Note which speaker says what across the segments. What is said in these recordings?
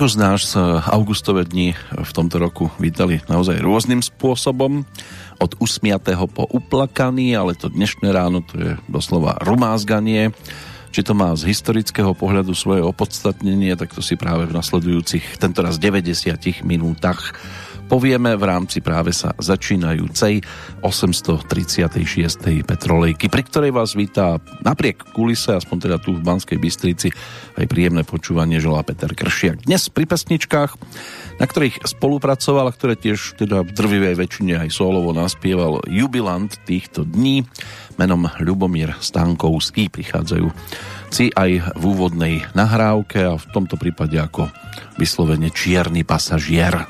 Speaker 1: Tak už náš augustové dni v tomto roku vítali naozaj rôznym spôsobom. Od usmiatého po uplakaný, ale to dnešné ráno to je doslova rumázganie. Či to má z historického pohľadu svoje opodstatnenie, tak to si práve v nasledujúcich tentoraz 90 minútach povieme v rámci práve sa začínajúcej 836. petrolejky, pri ktorej vás vítá napriek kulise, aspoň teda tu v Banskej Bystrici, aj príjemné počúvanie želá Peter Kršiak. Dnes pri pesničkách, na ktorých spolupracoval a ktoré tiež teda v drvivej väčšine aj solovo naspieval jubilant týchto dní menom Ľubomír Stankovský. Prichádzajú si aj v úvodnej nahrávke a v tomto prípade ako vyslovene čierny pasažier.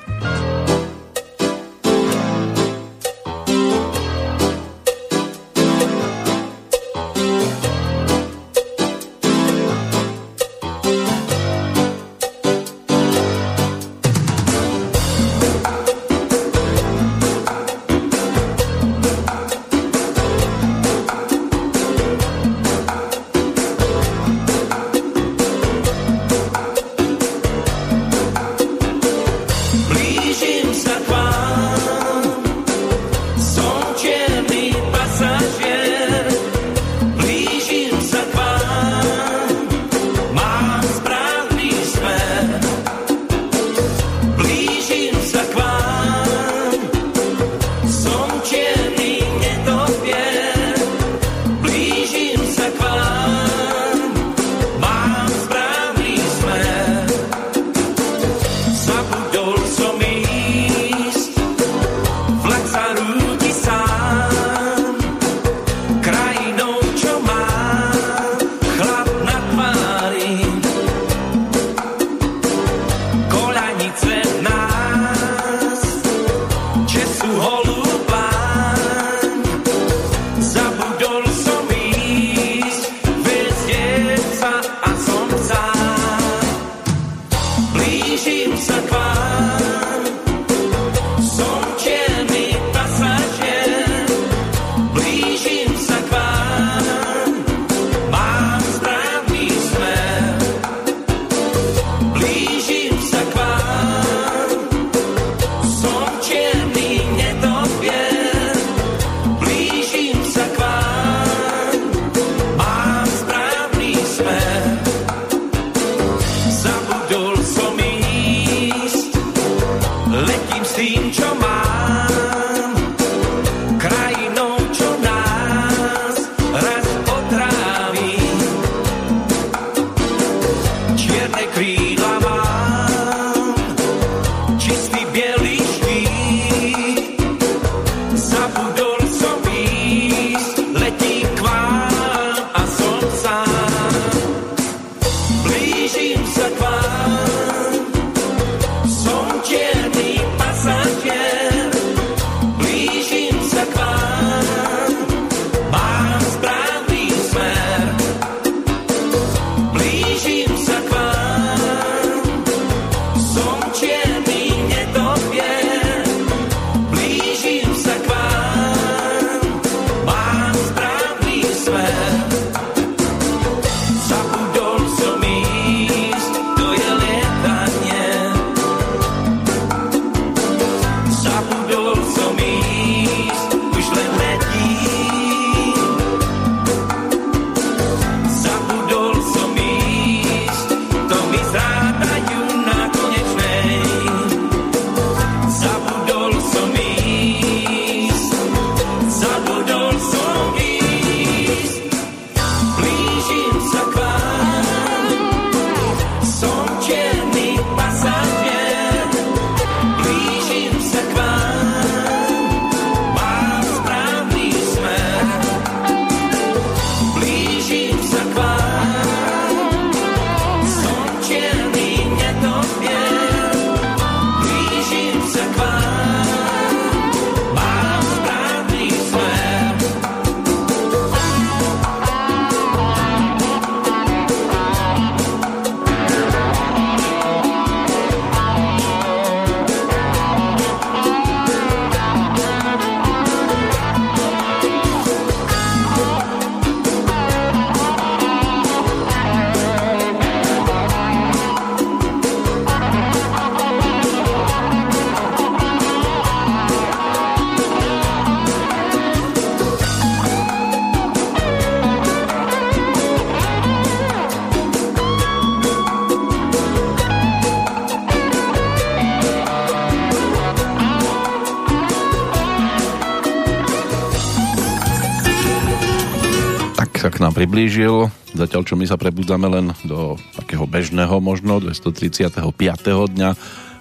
Speaker 2: Priblížil, zatiaľ čo my sa prebudzame len do takého bežného možno 235. dňa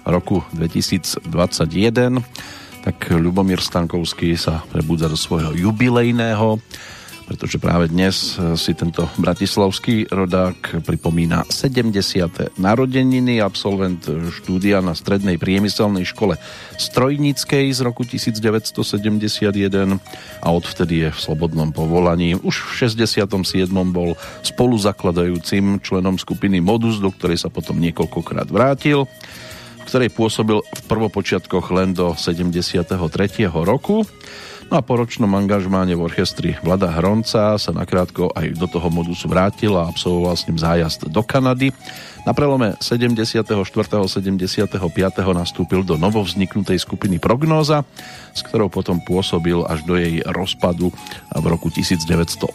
Speaker 2: roku 2021 tak Ľubomír Stankovský sa prebudza do svojho jubilejného pretože práve dnes e, si tento bratislavský rodák pripomína 70. narodeniny, absolvent štúdia na strednej priemyselnej škole Strojníckej z roku 1971 a odvtedy je v slobodnom povolaní. Už v 67. bol spoluzakladajúcim členom skupiny Modus, do ktorej sa potom niekoľkokrát vrátil ktorej pôsobil v prvopočiatkoch len do 73. roku No a po ročnom angažmáne v orchestri Vlada Hronca sa nakrátko aj do toho modusu vrátil a absolvoval s ním zájazd do Kanady. Na prelome 74. 75. nastúpil do novovzniknutej skupiny Prognóza, s ktorou potom pôsobil až do jej rozpadu v roku 1981.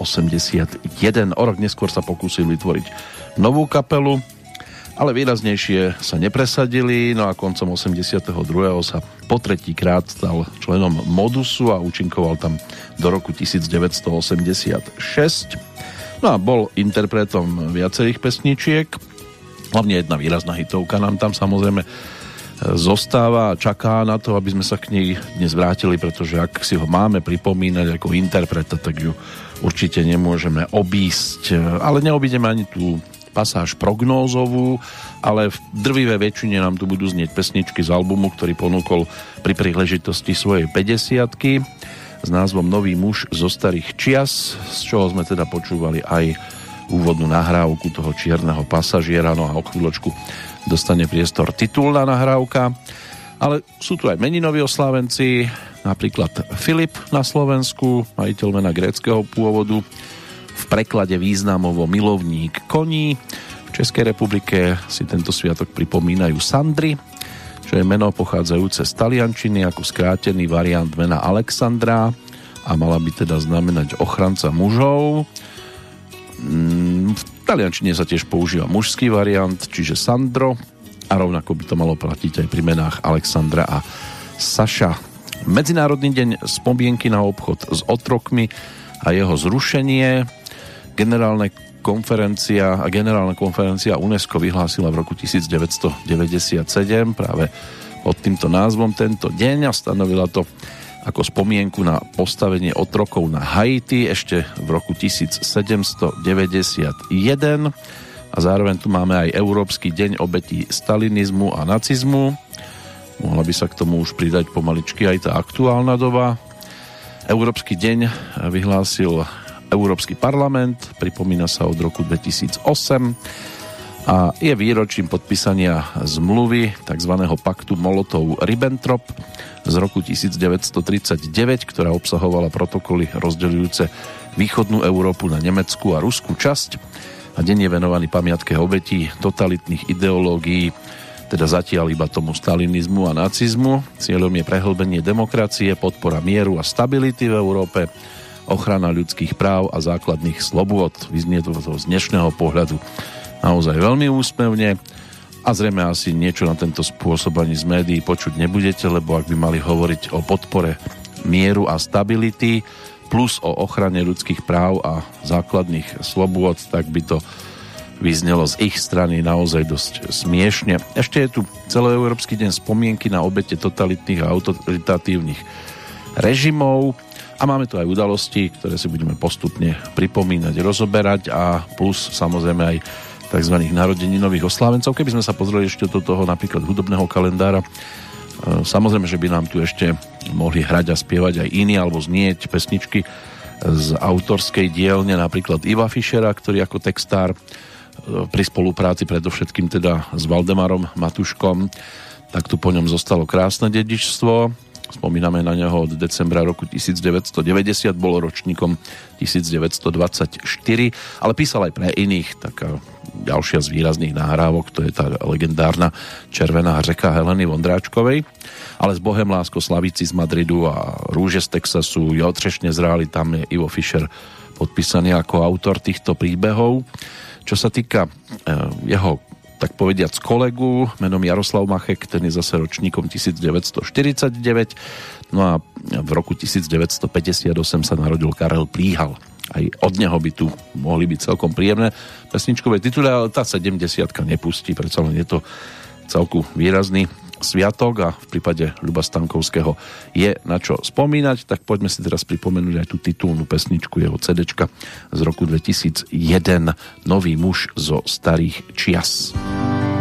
Speaker 2: O rok neskôr sa pokúsil vytvoriť novú kapelu, ale výraznejšie sa nepresadili, no a koncom 82. sa po tretí krát stal členom Modusu a účinkoval tam do roku 1986. No a bol interpretom viacerých pesničiek, hlavne jedna výrazná hitovka nám tam samozrejme e, zostáva a čaká na to, aby sme sa k nej dnes vrátili, pretože ak si ho máme pripomínať ako interpreta, tak ju určite nemôžeme obísť, e, ale neobídeme ani tú pasáž prognózovú, ale v drvivé väčšine nám tu budú znieť pesničky z albumu, ktorý ponúkol pri príležitosti svojej 50 s názvom Nový muž zo starých čias, z čoho sme teda počúvali aj úvodnú nahrávku toho čierneho pasažiera, no a o chvíľočku dostane priestor titulná nahrávka. Ale sú tu aj meninoví oslávenci, napríklad Filip na Slovensku, majiteľ mena gréckého pôvodu, v preklade významovo milovník koní. V Českej republike si tento sviatok pripomínajú Sandry, čo je meno pochádzajúce z taliančiny ako skrátený variant mena Alexandra a mala by teda znamenať ochranca mužov. Mm, v taliančine sa tiež používa mužský variant, čiže Sandro a rovnako by to malo platiť aj pri menách Alexandra a Saša. Medzinárodný deň spomienky na obchod s otrokmi a jeho zrušenie generálne konferencia a generálna konferencia UNESCO vyhlásila v roku 1997 práve pod týmto názvom tento deň a stanovila to ako spomienku na postavenie otrokov na Haiti ešte v roku 1791 a zároveň tu máme aj Európsky deň obetí stalinizmu a nacizmu. Mohla by sa k tomu už pridať pomaličky aj tá aktuálna doba. Európsky deň vyhlásil Európsky parlament, pripomína sa od roku 2008 a je výročím podpísania zmluvy tzv. paktu Molotov-Ribbentrop z roku 1939, ktorá obsahovala protokoly rozdeľujúce východnú Európu na nemeckú a ruskú časť a deň je venovaný pamiatke obetí totalitných ideológií, teda zatiaľ iba tomu stalinizmu a nacizmu. Cieľom je prehlbenie demokracie, podpora mieru a stability v Európe, ochrana ľudských práv a základných slobôd. Vyznie to z dnešného pohľadu naozaj veľmi úsmevne a zrejme asi niečo na tento spôsob ani z médií počuť nebudete, lebo ak by mali hovoriť o podpore mieru a stability plus o ochrane ľudských práv a základných slobôd, tak by to vyznelo z ich strany naozaj dosť smiešne. Ešte je tu celoeurópsky deň spomienky na obete totalitných a autoritatívnych režimov. A máme tu aj udalosti, ktoré si budeme postupne pripomínať, rozoberať a plus samozrejme aj tzv. nových oslávencov. Keby sme sa pozreli ešte do toho napríklad hudobného kalendára, e, samozrejme, že by nám tu ešte mohli hrať a spievať aj iní alebo znieť pesničky z autorskej dielne, napríklad Iva Fischera, ktorý ako textár e, pri spolupráci predovšetkým teda s Valdemarom Matuškom, tak tu po ňom zostalo krásne dedičstvo Spomíname na neho od decembra roku 1990, bol ročníkom 1924, ale písal aj pre iných, taká ďalšia z výrazných nahrávok, to je tá legendárna Červená řeka Heleny Vondráčkovej, ale z Bohem Lásko Slavici z Madridu a Rúže z Texasu, Jo Třešne zráli, tam je Ivo Fischer podpísaný ako autor týchto príbehov. Čo sa týka eh, jeho tak povediac kolegu menom Jaroslav Machek, ten je zase ročníkom 1949, no a v roku 1958 sa narodil Karel Plíhal.
Speaker 1: aj od neho by tu mohli byť celkom príjemné pesničkové tituly, ale tá 70 nepustí, predsa len je to celku výrazný sviatok a v prípade Ľuba Stankovského je na čo spomínať, tak poďme si teraz pripomenúť aj tú titulnú pesničku jeho CD z roku 2001 Nový muž zo starých čias.
Speaker 2: tak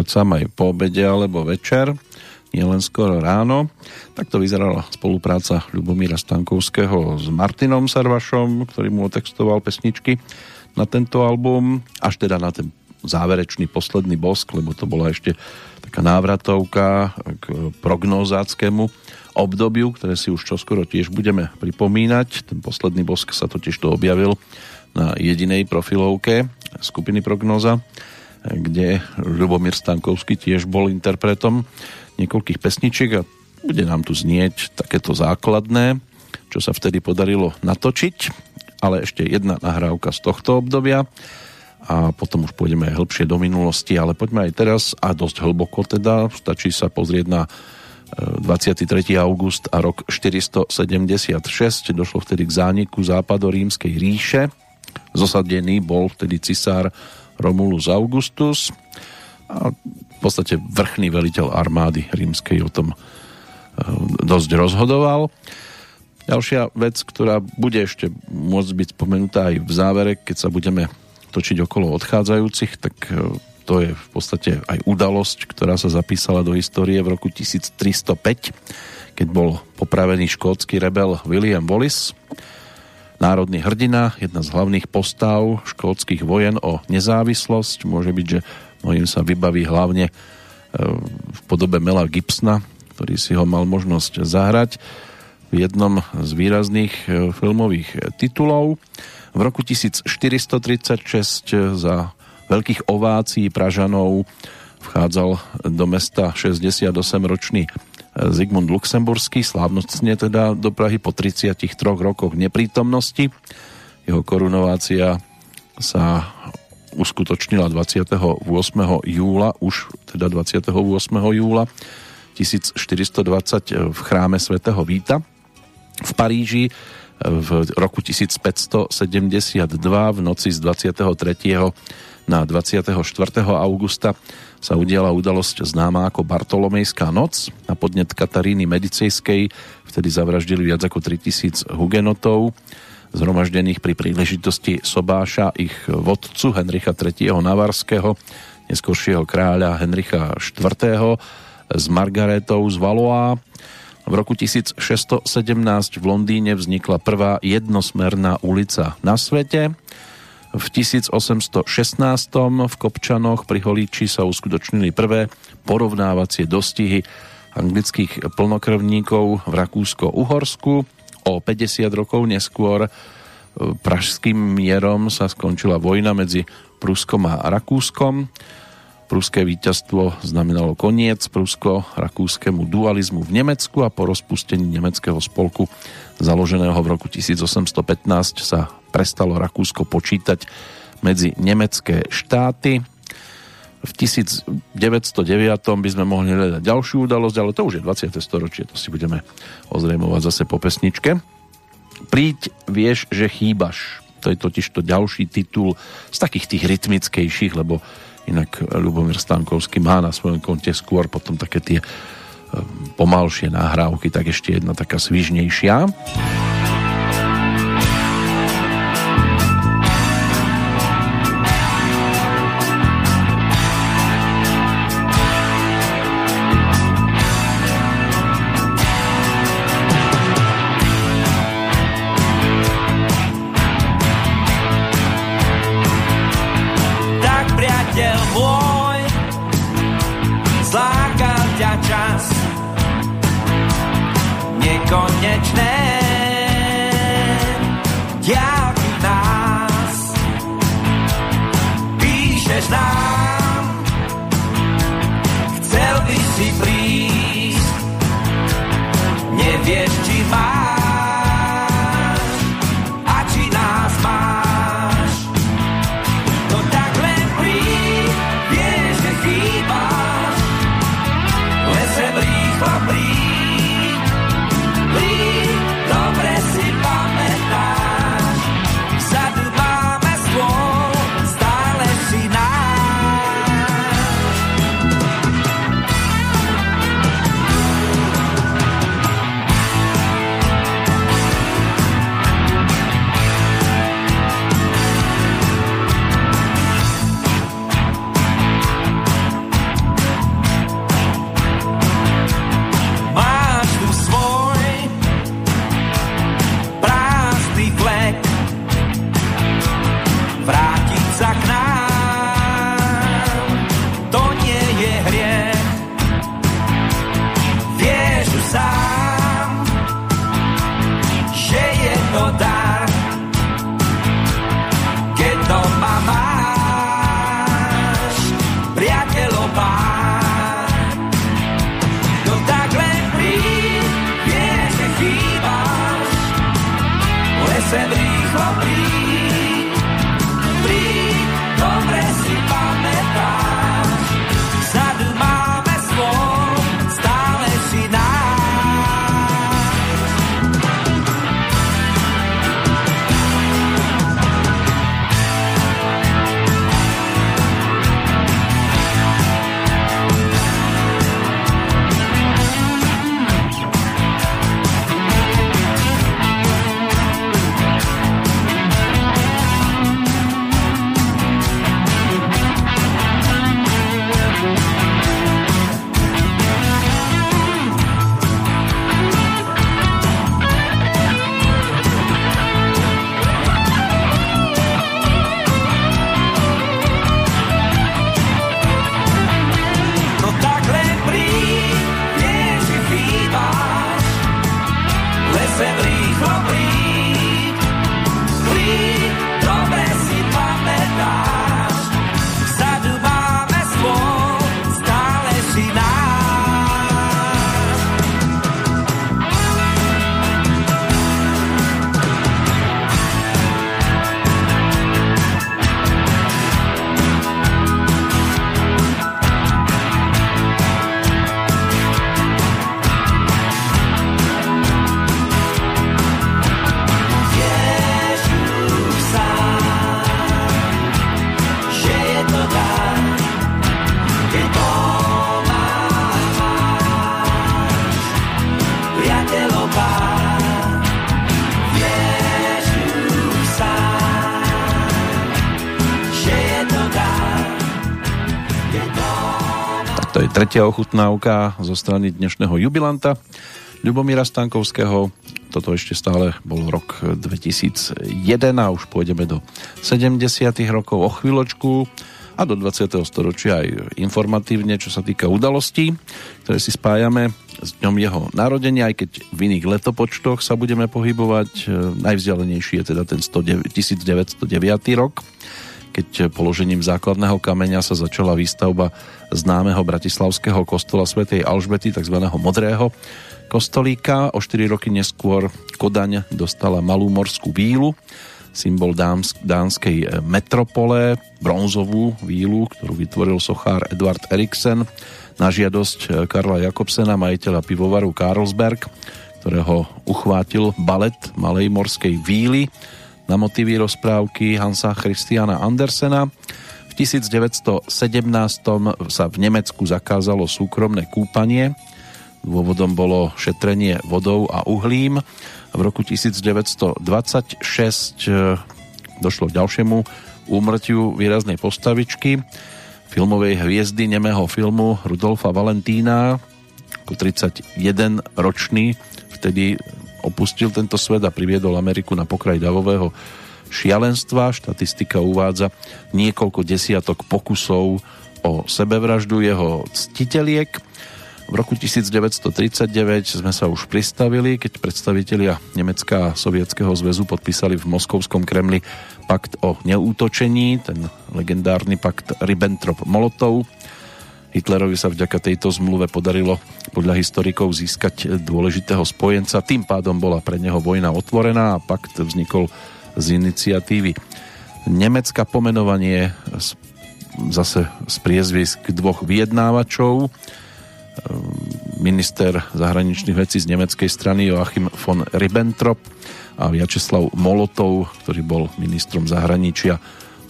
Speaker 2: kráčať sám aj po obede alebo večer, nie len skoro ráno. Tak to vyzerala spolupráca Ľubomíra Stankovského s Martinom Sarvašom, ktorý mu otextoval pesničky na tento album, až teda na ten záverečný posledný bosk, lebo to bola ešte taká návratovka k prognozáckému obdobiu, ktoré si už čoskoro tiež budeme pripomínať. Ten posledný bosk sa totiž to objavil na jedinej profilovke skupiny Prognoza, kde Ľubomír Stankovský tiež bol interpretom niekoľkých pesničiek a bude nám tu znieť takéto základné, čo sa vtedy podarilo natočiť, ale ešte jedna nahrávka z tohto obdobia a potom už pôjdeme aj hĺbšie do minulosti, ale poďme aj teraz a dosť hlboko teda, stačí sa pozrieť na 23. E, august a rok 476 došlo vtedy k zániku západorímskej ríše. Zosadený bol vtedy cisár Romulus Augustus a v podstate vrchný veliteľ armády rímskej o tom e, dosť rozhodoval. Ďalšia vec, ktorá bude ešte môcť byť spomenutá aj v závere, keď sa budeme točiť okolo odchádzajúcich, tak e, to je v podstate aj udalosť, ktorá sa zapísala do histórie v roku 1305, keď bol popravený škótsky rebel William Wallace národný hrdina, jedna z hlavných postav škótskych vojen o nezávislosť. Môže byť, že mnohým sa vybaví hlavne e, v podobe Mela Gibsona, ktorý si ho mal možnosť zahrať v jednom z výrazných e, filmových titulov. V roku 1436 za veľkých ovácií Pražanov vchádzal do mesta 68-ročný Zigmund Luxemburský, slávnostne teda do Prahy po 33 rokoch neprítomnosti. Jeho korunovácia sa uskutočnila 28. júla, už teda 28. júla 1420 v chráme svätého Víta. V Paríži v roku 1572 v noci z 23. na 24. augusta sa udiala udalosť známa ako Bartolomejská noc. Na podnet Kataríny Medicejskej vtedy zavraždili viac ako 3000 hugenotov, zhromaždených pri príležitosti sobáša ich vodcu Henricha III. Navarského, neskôršieho kráľa Henricha IV. s Margaretou z Valois. V roku 1617 v Londýne vznikla prvá jednosmerná ulica na svete. V 1816 v Kopčanoch pri Holíči sa uskutočnili prvé porovnávacie dostihy anglických plnokrvníkov v Rakúsko-Uhorsku. O 50 rokov neskôr e, pražským mierom sa skončila vojna medzi Pruskom a Rakúskom. Pruské víťazstvo znamenalo koniec prusko-rakúskému dualizmu v Nemecku a po rozpustení nemeckého spolku založeného v roku 1815 sa prestalo Rakúsko počítať medzi nemecké štáty. V 1909 by sme mohli hľadať ďalšiu udalosť, ale to už je 20. storočie, to si budeme ozrejmovať zase po pesničke. Príď, vieš, že chýbaš. To je totiž to ďalší titul z takých tých rytmickejších, lebo inak Ľubomír Stankovský má na svojom konte skôr potom také tie ehm, pomalšie nahrávky, tak ešte jedna taká svižnejšia. Tretia ochutnávka zo strany dnešného jubilanta Ľubomíra Stankovského. Toto ešte stále bol rok 2001 a už pôjdeme do 70 rokov o chvíľočku a do 20. storočia aj informatívne, čo sa týka udalostí, ktoré si spájame s dňom jeho narodenia, aj keď v iných letopočtoch sa budeme pohybovať. Najvzdialenejší je teda ten 1909 rok, keď položením základného kameňa sa začala výstavba známeho bratislavského kostola svätej Alžbety, tzv. modrého kostolíka. O 4 roky neskôr Kodaň dostala malú morskú vílu, symbol dánskej metropole, bronzovú vílu, ktorú vytvoril sochár Edward Eriksen na žiadosť Karla Jakobsena, majiteľa pivovaru Carlsberg, ktorého uchvátil balet Malej morskej víly na motívy rozprávky Hansa Christiana Andersena. V 1917 sa v Nemecku zakázalo súkromné kúpanie. Dôvodom bolo šetrenie vodou a uhlím. V roku 1926 e, došlo k ďalšiemu úmrtiu výraznej postavičky filmovej hviezdy nemého filmu Rudolfa Valentína ako 31 ročný vtedy opustil tento svet a priviedol Ameriku na pokraj davového šialenstva. Štatistika uvádza niekoľko desiatok pokusov o sebevraždu jeho ctiteliek. V roku 1939 sme sa už pristavili, keď predstavitelia Nemecka a Sovietskeho zväzu podpísali v Moskovskom Kremli pakt o neútočení, ten legendárny pakt Ribbentrop-Molotov, Hitlerovi sa vďaka tejto zmluve podarilo podľa historikov získať dôležitého spojenca. Tým pádom bola pre neho vojna otvorená a pakt vznikol z iniciatívy Nemecka pomenovanie zase z priezvisk dvoch vyjednávačov minister zahraničných vecí z nemeckej strany Joachim von Ribbentrop a Vyacheslav Molotov, ktorý bol ministrom zahraničia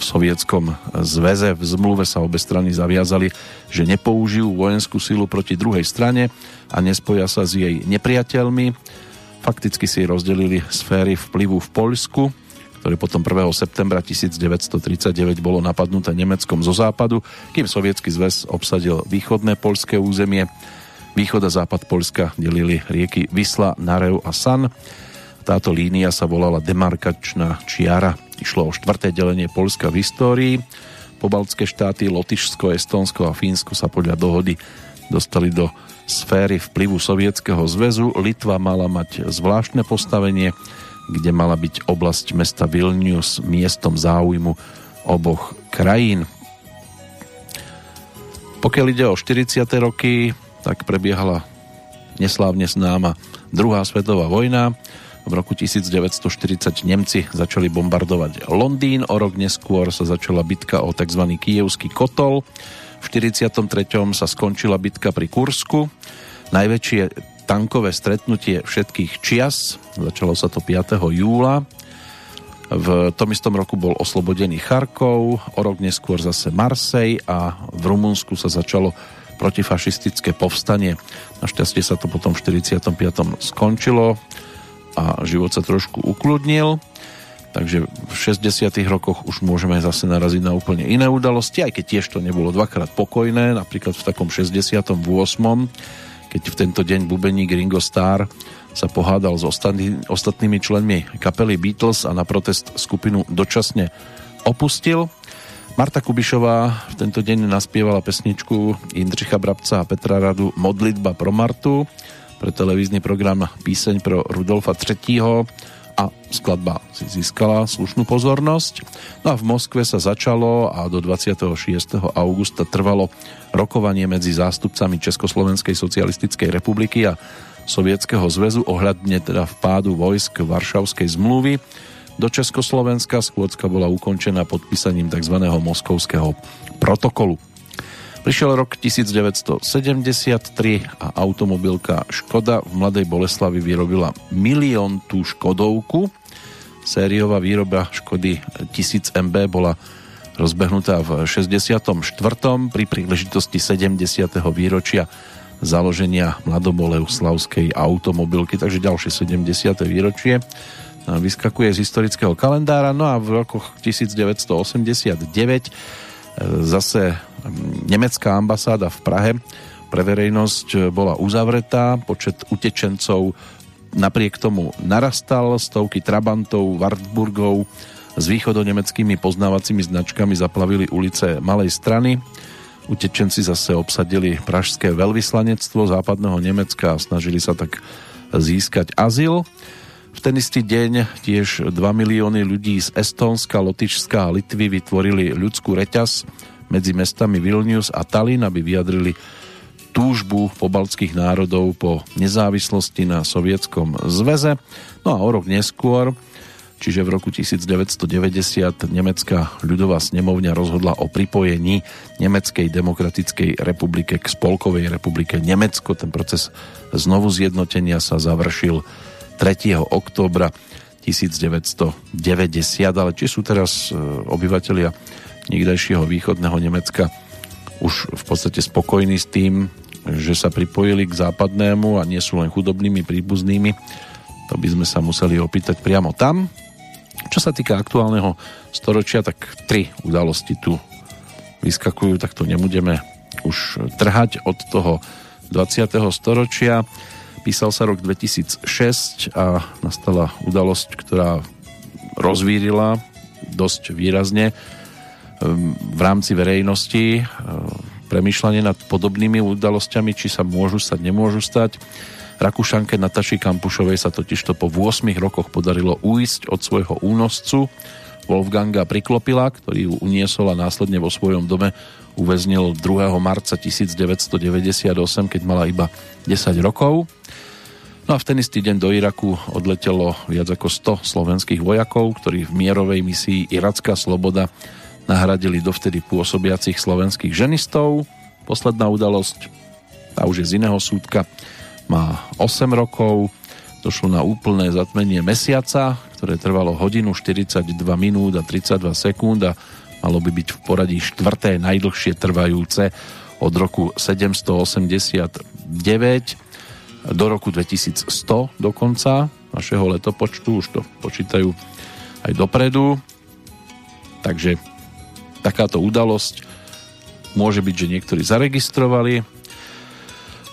Speaker 2: v sovietskom zväze. V zmluve sa obe strany zaviazali, že nepoužijú vojenskú silu proti druhej strane a nespoja sa s jej nepriateľmi. Fakticky si rozdelili sféry vplyvu v Poľsku, ktoré potom 1. septembra 1939 bolo napadnuté Nemeckom zo západu, kým sovietský zväz obsadil východné poľské územie. Východ a západ Poľska delili rieky Vysla, Narev a San. Táto línia sa volala demarkačná čiara Išlo o štvrté delenie Polska v histórii. Pobaltské štáty Lotyšsko, Estónsko a Fínsko sa podľa dohody dostali do sféry vplyvu Sovietskeho zväzu. Litva mala mať zvláštne postavenie, kde mala byť oblasť mesta Vilnius miestom záujmu oboch krajín. Pokiaľ ide o 40. roky, tak prebiehala neslávne známa druhá svetová vojna. V roku 1940 Nemci začali bombardovať Londýn, o rok neskôr sa začala bitka o tzv. Kijevský kotol, v 43. sa skončila bitka pri Kursku, najväčšie tankové stretnutie všetkých čias, začalo sa to 5. júla, v tom istom roku bol oslobodený Charkov, o rok neskôr zase Marsej a v Rumunsku sa začalo protifašistické povstanie. Našťastie sa to potom v 45. skončilo a život sa trošku ukludnil. Takže v 60. rokoch už môžeme zase naraziť na úplne iné udalosti, aj keď tiež to nebolo dvakrát pokojné, napríklad v takom 68. keď v tento deň bubeník Ringo Starr sa pohádal s ostatný, ostatnými členmi kapely Beatles a na protest skupinu dočasne opustil. Marta Kubišová v tento deň naspievala pesničku Jindřicha Brabca a Petra Radu Modlitba pro Martu pre televízny program Píseň pro Rudolfa III. a skladba si získala slušnú pozornosť. No a v Moskve sa začalo a do 26. augusta trvalo rokovanie medzi zástupcami Československej socialistickej republiky a Sovietskeho zväzu ohľadne teda vpádu vojsk Varšavskej zmluvy do Československa. Skôcka bola ukončená podpísaním tzv. moskovského protokolu. Prišiel rok 1973 a automobilka Škoda v Mladej Boleslavi vyrobila milión tú Škodovku. Sériová výroba Škody 1000 MB bola rozbehnutá v 64. pri príležitosti 70. výročia založenia Mladoboleslavskej automobilky, takže ďalšie 70. výročie vyskakuje z historického kalendára. No a v rokoch 1989 zase nemecká ambasáda v Prahe pre verejnosť bola uzavretá, počet utečencov napriek tomu narastal, stovky Trabantov, Wartburgov s východonemeckými poznávacími značkami zaplavili ulice Malej strany. Utečenci zase obsadili pražské veľvyslanectvo západného Nemecka a snažili sa tak získať azyl. V ten istý deň tiež 2 milióny ľudí z Estónska, Lotyšska a Litvy vytvorili ľudskú reťaz medzi mestami Vilnius a Tallinn, aby vyjadrili túžbu pobaltských národov po nezávislosti na sovietskom zväze. No a o rok neskôr, čiže v roku 1990, Nemecká ľudová snemovňa rozhodla o pripojení Nemeckej demokratickej republike k Spolkovej republike Nemecko. Ten proces znovu zjednotenia sa završil 3. októbra 1990, ale či sú teraz e, obyvateľia niekdajšieho východného Nemecka už v podstate spokojní s tým, že sa pripojili k západnému a nie sú len chudobnými príbuznými, to by sme sa museli opýtať priamo tam. Čo sa týka aktuálneho storočia, tak tri udalosti tu vyskakujú, tak to nebudeme už trhať od toho 20. storočia. Písal sa rok 2006 a nastala udalosť, ktorá rozvírila dosť výrazne ehm, v rámci verejnosti ehm, premýšľanie nad podobnými udalosťami, či sa môžu stať, nemôžu stať. Rakúšanke Nataši Kampušovej sa totižto po 8 rokoch podarilo uísť od svojho únoscu Wolfganga Priklopila, ktorý ju uniesol a následne vo svojom dome uväznil 2. marca 1998, keď mala iba 10 rokov. No a v ten istý deň do Iraku odletelo viac ako 100 slovenských vojakov, ktorí v mierovej misii Iracká sloboda nahradili dovtedy pôsobiacich slovenských ženistov. Posledná udalosť, tá už je z iného súdka, má 8 rokov, došlo na úplné zatmenie mesiaca, ktoré trvalo hodinu 42 minút a 32 sekúnd a malo by byť v poradí štvrté najdlhšie trvajúce od roku 789 do roku 2100 dokonca našeho letopočtu, už to počítajú aj dopredu. Takže takáto udalosť môže byť, že niektorí zaregistrovali.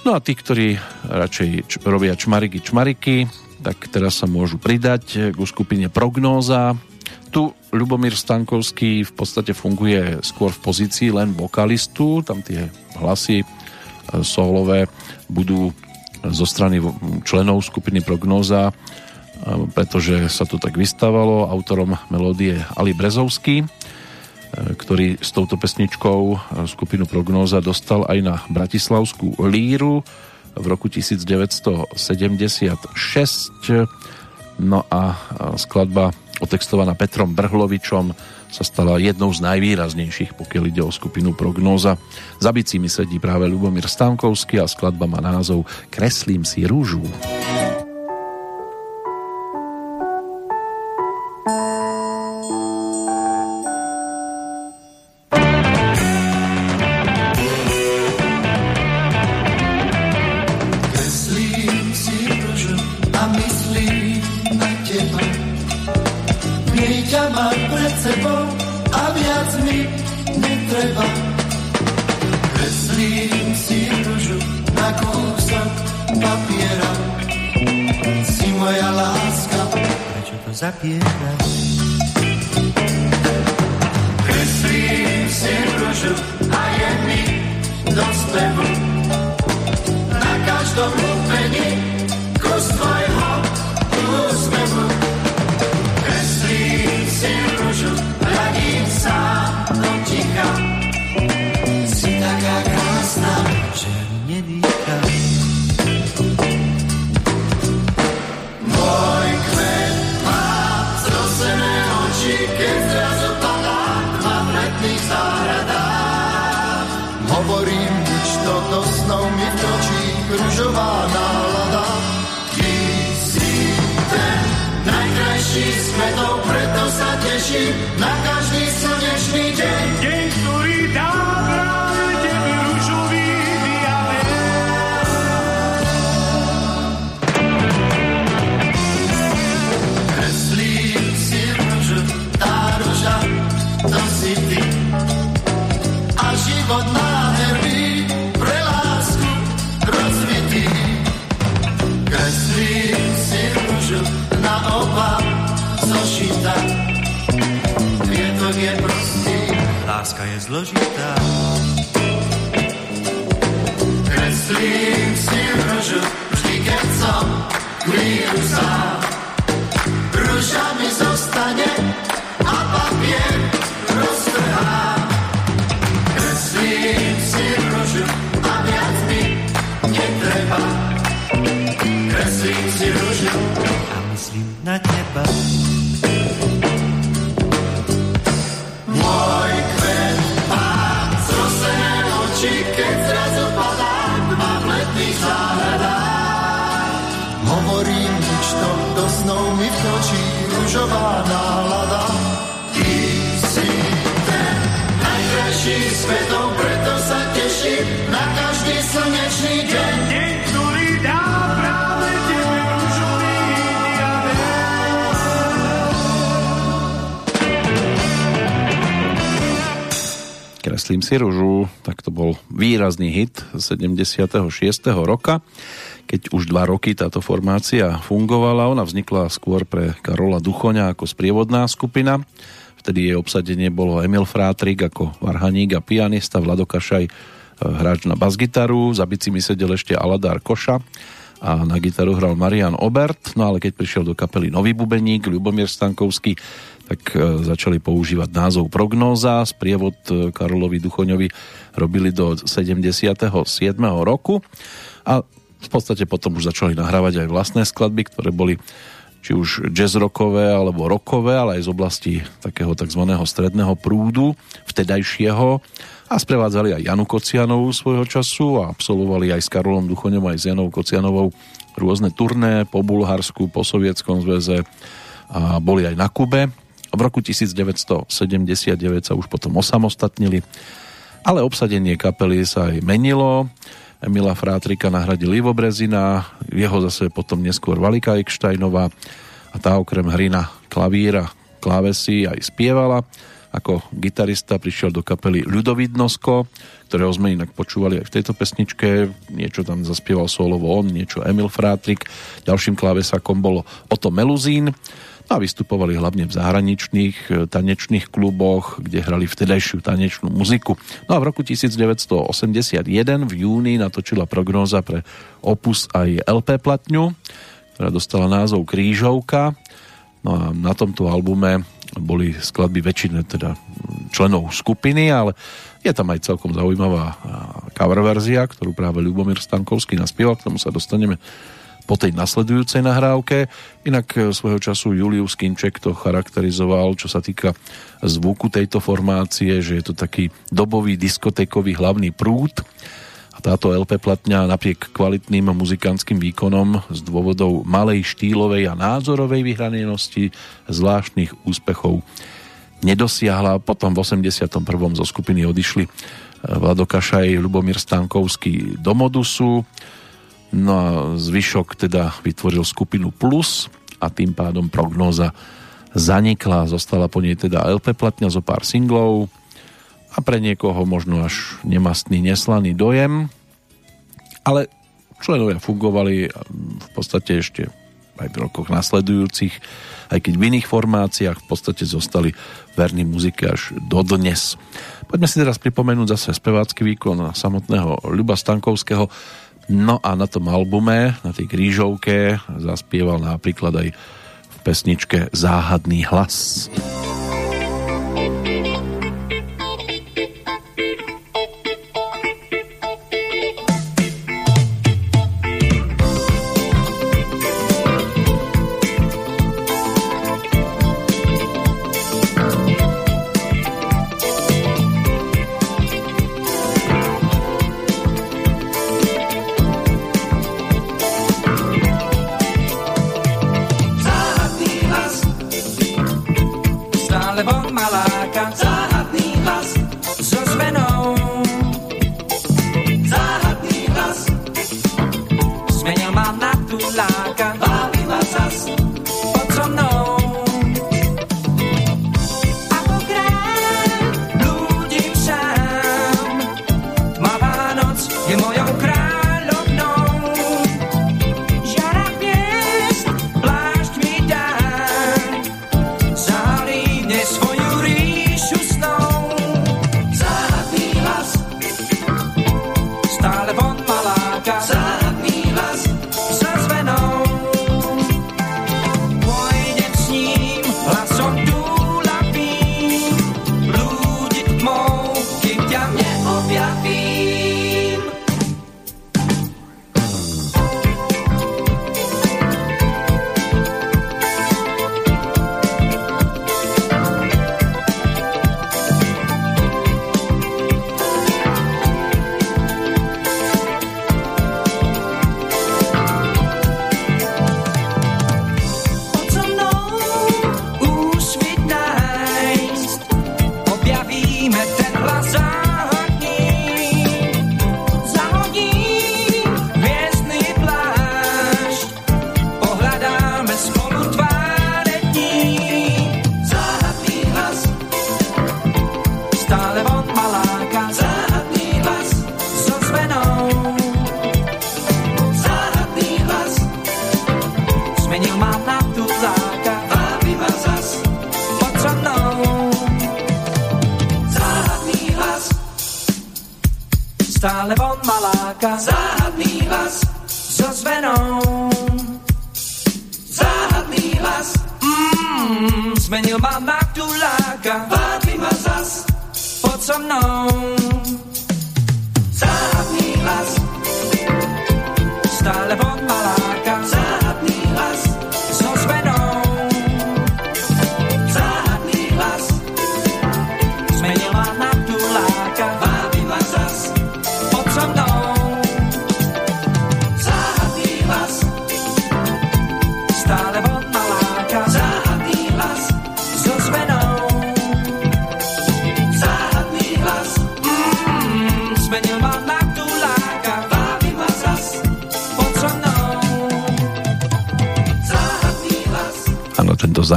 Speaker 2: No a tí, ktorí radšej č- robia čmariky čmariky, tak teraz sa môžu pridať k skupine Prognóza. Tu Ľubomír Stankovský v podstate funguje skôr v pozícii len vokalistu, tam tie hlasy e, solové budú zo strany členov skupiny Prognóza, pretože sa to tak vystávalo. Autorom melódie Ali Brezovský, ktorý s touto pesničkou skupinu Prognóza dostal aj na Bratislavskú líru v roku 1976. No a skladba otextovaná Petrom Brhlovičom sa stala jednou z najvýraznejších, pokiaľ ide o skupinu Prognóza. Za bicími sedí práve Lubomír Stankovský a skladba má názov Kreslím si rúžu.
Speaker 3: Hovorím, nič toto
Speaker 2: lanches výrazný hit 76. roka. Keď už dva roky táto formácia fungovala, ona vznikla skôr pre Karola Duchoňa ako sprievodná skupina. Vtedy jej obsadenie bolo Emil Frátrik ako varhaník a pianista, Vlado Kašaj e, hráč na basgitaru, za bicimi sedel ešte Aladár Koša a na gitaru hral Marian Obert, no ale keď prišiel do kapely nový bubeník, Ľubomír Stankovský, tak e, začali používať názov Prognóza. Sprievod e, Karolovi Duchoňovi robili do 77. roku a v podstate potom už začali nahrávať aj vlastné skladby, ktoré boli či už jazz rockové alebo rockové, ale aj z oblasti takého tzv. stredného prúdu vtedajšieho a sprevádzali aj Janu Kocianovú svojho času a absolvovali aj s Karolom Duchoňom aj s Janou Kocianovou rôzne turné po Bulharsku, po Sovietskom zväze a boli aj na Kube. V roku 1979 sa už potom osamostatnili, ale obsadenie kapely sa aj menilo. Emila Frátrika nahradil Ivo Brezina, jeho zase potom neskôr Valika Ekštajnová a tá okrem hry na klavíra, klávesy aj spievala. Ako gitarista prišiel do kapely Ľudovidnosko, ktorého sme inak počúvali aj v tejto pesničke. Niečo tam zaspieval solovo on, niečo Emil Frátrik. Ďalším klávesakom bolo Oto Meluzín a vystupovali hlavne v zahraničných e, tanečných kluboch, kde hrali vtedajšiu tanečnú muziku. No a v roku 1981 v júni natočila prognóza pre Opus aj LP platňu, ktorá dostala názov Krížovka. No a na tomto albume boli skladby väčšiny teda členov skupiny, ale je tam aj celkom zaujímavá cover verzia, ktorú práve Ľubomír Stankovský naspieval, k tomu sa dostaneme po tej nasledujúcej nahrávke. Inak e, svojho času Julius Kinček to charakterizoval, čo sa týka zvuku tejto formácie, že je to taký dobový diskotékový hlavný prúd. A táto LP platňa napriek kvalitným muzikantským výkonom z dôvodov malej štýlovej a názorovej vyhranenosti zvláštnych úspechov nedosiahla. Potom v 81. zo skupiny odišli e, Vlado Kašaj, Lubomír Stankovský do Modusu, No a zvyšok teda vytvoril skupinu Plus a tým pádom prognóza zanikla. Zostala po nej teda LP platňa zo pár singlov a pre niekoho možno až nemastný, neslaný dojem. Ale členovia fungovali v podstate ešte aj v rokoch nasledujúcich, aj keď v iných formáciách v podstate zostali verní muzike až do dnes. Poďme si teraz pripomenúť zase spevácky výkon samotného Ľuba Stankovského, No a na tom albume, na tej krížovke, zaspieval napríklad aj v pesničke Záhadný hlas. Záhadný hlas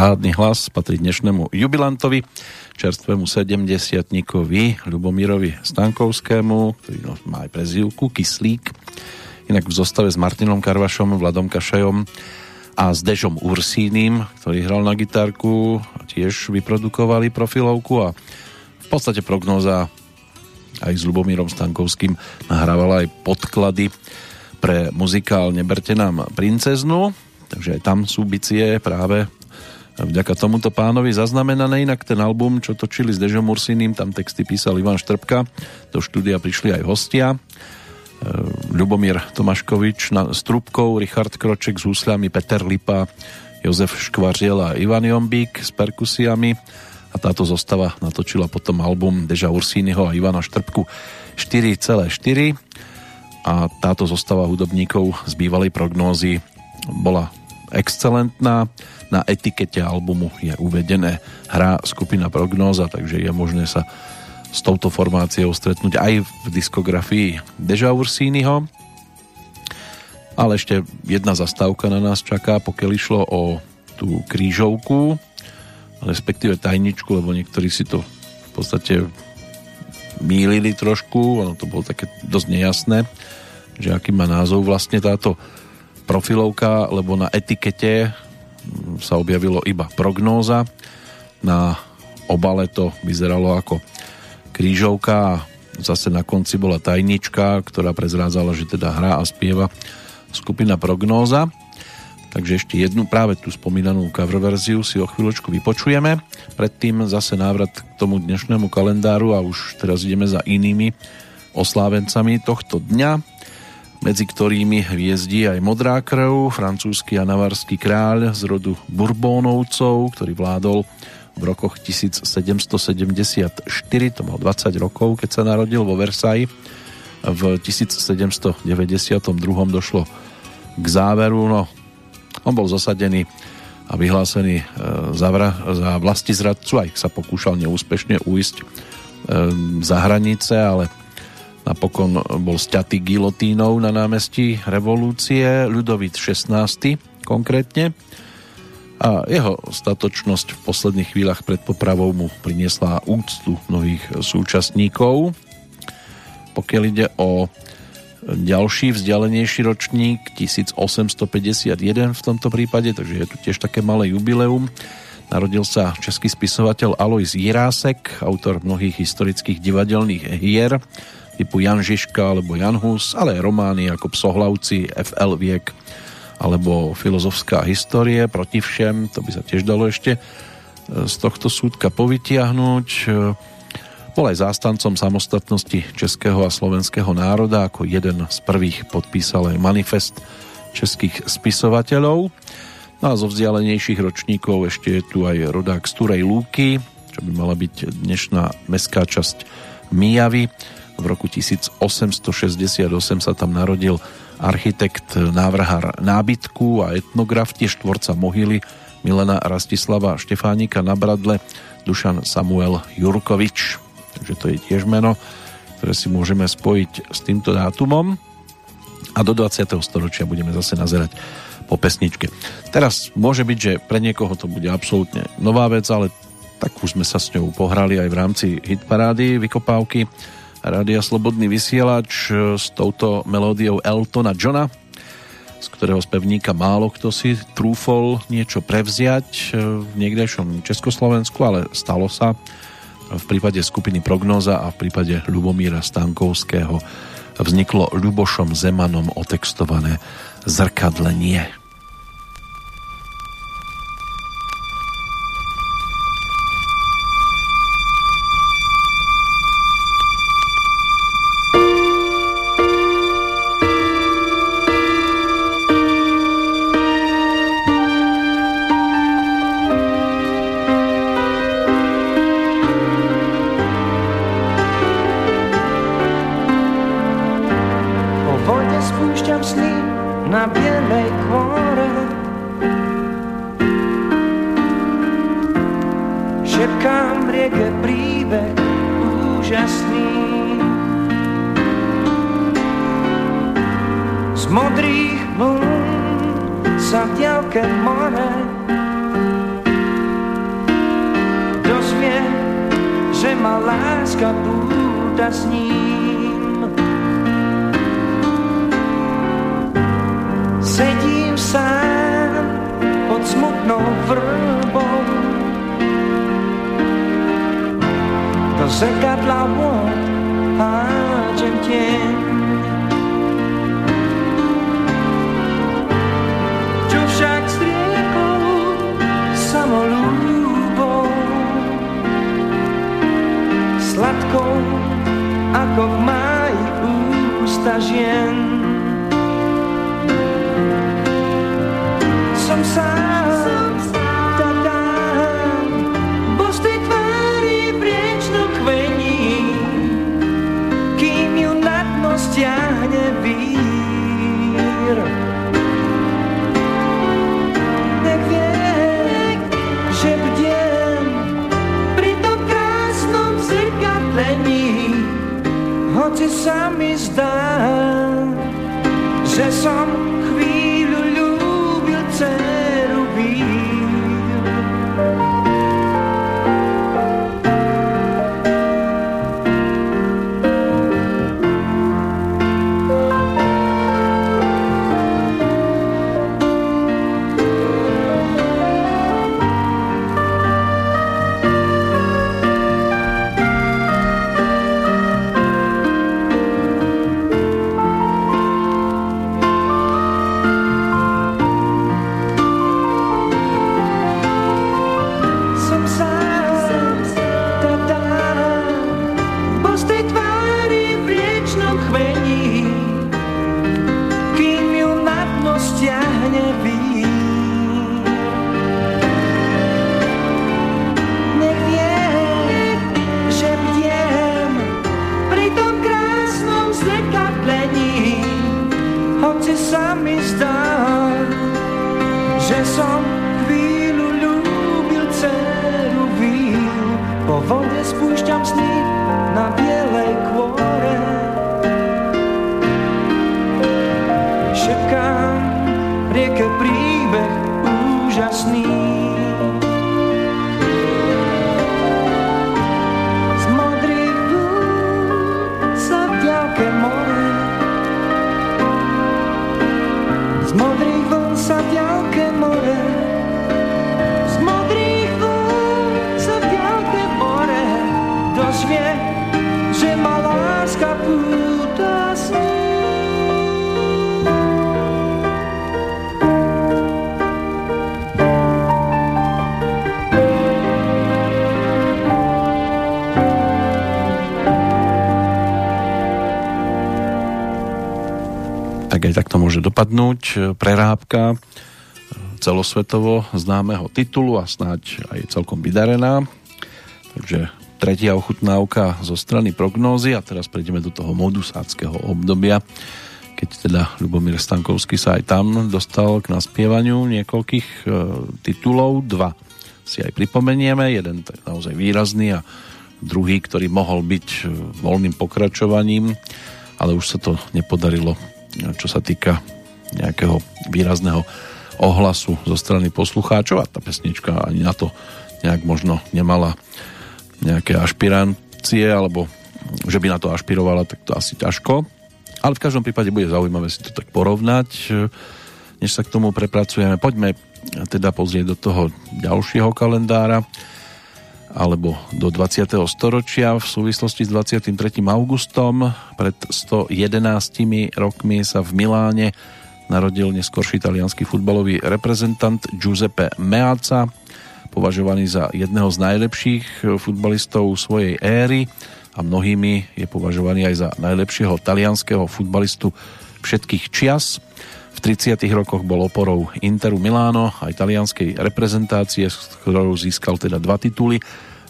Speaker 4: záhadný hlas
Speaker 2: patrí dnešnému jubilantovi, čerstvému 70-tníkovi Ľubomírovi Stankovskému, ktorý no, má aj prezivku Kyslík. Inak v zostave s Martinom Karvašom, Vladom Kašajom a s Dežom Ursínim, ktorý hral na gitárku, tiež vyprodukovali profilovku a v podstate prognóza aj s Ľubomírom Stankovským nahrávala aj podklady pre muzikál Neberte nám princeznu, takže aj tam sú bicie práve vďaka tomuto pánovi zaznamenané. Inak ten album, čo točili s Dežom Ursíným, tam texty písal Ivan Štrbka, do štúdia prišli aj hostia. E, Ľubomír Tomaškovič s trubkou, Richard Kroček s husľami, Peter Lipa, Jozef Škvařiel a Ivan Jombík s perkusiami a táto zostava natočila potom album Deža Ursínyho a Ivana Štrbku 4,4 a táto zostava hudobníkov z bývalej prognózy bola excelentná. Na etikete albumu je uvedené hra skupina Prognóza, takže je možné sa s touto formáciou stretnúť aj v diskografii Deža Ursínyho. Ale ešte jedna zastávka na nás čaká, pokiaľ išlo o tú krížovku, respektíve tajničku, lebo niektorí si to v podstate mýlili trošku, ono to bolo také dosť nejasné, že aký má názov vlastne táto profilovka, lebo na etikete sa objavilo iba prognóza. Na obale to vyzeralo ako krížovka a zase na konci bola tajnička, ktorá prezrádzala, že teda hrá a spieva skupina Prognóza. Takže ešte jednu práve tú spomínanú cover verziu si o chvíľočku vypočujeme. Predtým zase návrat k tomu dnešnému kalendáru a už teraz ideme za inými oslávencami tohto dňa medzi ktorými hviezdí aj Modrá krv, francúzsky a navarský kráľ z rodu Bourbónovcov, ktorý vládol v rokoch 1774, to mal 20 rokov, keď sa narodil vo Versailles. V 1792 došlo k záveru, no on bol zasadený a vyhlásený e, za, za vlastizradcu, aj sa pokúšal neúspešne uísť e, za hranice, ale Napokon bol sťatý gilotínou na námestí revolúcie Ľudovít 16. konkrétne a jeho statočnosť v posledných chvíľach pred popravou mu priniesla úctu mnohých súčasníkov. Pokiaľ ide o ďalší vzdialenejší ročník 1851 v tomto prípade, takže je tu tiež také malé jubileum. Narodil sa český spisovateľ Alois Jirásek, autor mnohých historických divadelných hier, typu Jan Žižka alebo Jan Hus, ale romány ako Psohlavci, FL Viek alebo Filozofská histórie proti všem, to by sa tiež dalo ešte e, z tohto súdka povytiahnuť. E, bol aj zástancom samostatnosti českého a slovenského národa, ako jeden z prvých podpísal aj manifest českých spisovateľov. No a zo vzdialenejších ročníkov ešte je tu aj rodák z Turej Lúky, čo by mala byť dnešná mestská časť Mijavy v roku 1868 sa tam narodil architekt, návrhar nábytku a etnograf, tiež tvorca mohyly Milena Rastislava Štefánika na Bradle, Dušan Samuel Jurkovič. Takže to je tiež meno, ktoré si môžeme spojiť s týmto dátumom. A do 20. storočia budeme zase nazerať po pesničke. Teraz môže byť, že pre niekoho to bude absolútne nová vec, ale tak už sme sa s ňou pohrali aj v rámci hitparády, vykopávky Rádia Slobodný vysielač e, s touto melódiou Eltona Johna.
Speaker 1: z ktorého spevníka málo kto si trúfol niečo prevziať v niekdejšom Československu, ale stalo sa v prípade skupiny Prognoza a v prípade Ľubomíra Stankovského vzniklo Ľubošom Zemanom otextované zrkadlenie. Dopadnúť e, prerábka e, celosvetovo známeho titulu a snáď aj celkom vydarená. Takže tretia ochutnávka zo strany prognózy a teraz prejdeme do toho modusáckého obdobia, keď teda Ľubomír Stankovský sa aj tam dostal k naspievaniu niekoľkých e, titulov. Dva si aj pripomenieme, jeden tak naozaj výrazný a druhý, ktorý mohol byť e, voľným pokračovaním, ale už sa to nepodarilo, čo sa týka výrazného ohlasu zo strany poslucháčov a tá pesnička ani na to nejak možno nemala nejaké ašpirancie alebo že by na to ašpirovala, tak to asi ťažko. Ale v každom prípade bude zaujímavé si to tak porovnať.
Speaker 2: než sa k tomu prepracujeme. Poďme teda pozrieť do toho ďalšieho kalendára alebo do 20. storočia v súvislosti s 23. augustom. Pred 111 rokmi sa v Miláne narodil neskorší italianský futbalový reprezentant Giuseppe Meazza, považovaný za jedného z najlepších futbalistov svojej éry a mnohými je považovaný aj za najlepšieho talianského futbalistu všetkých čias. V 30. rokoch bol oporou Interu Miláno a italianskej reprezentácie, s ktorou získal teda dva tituly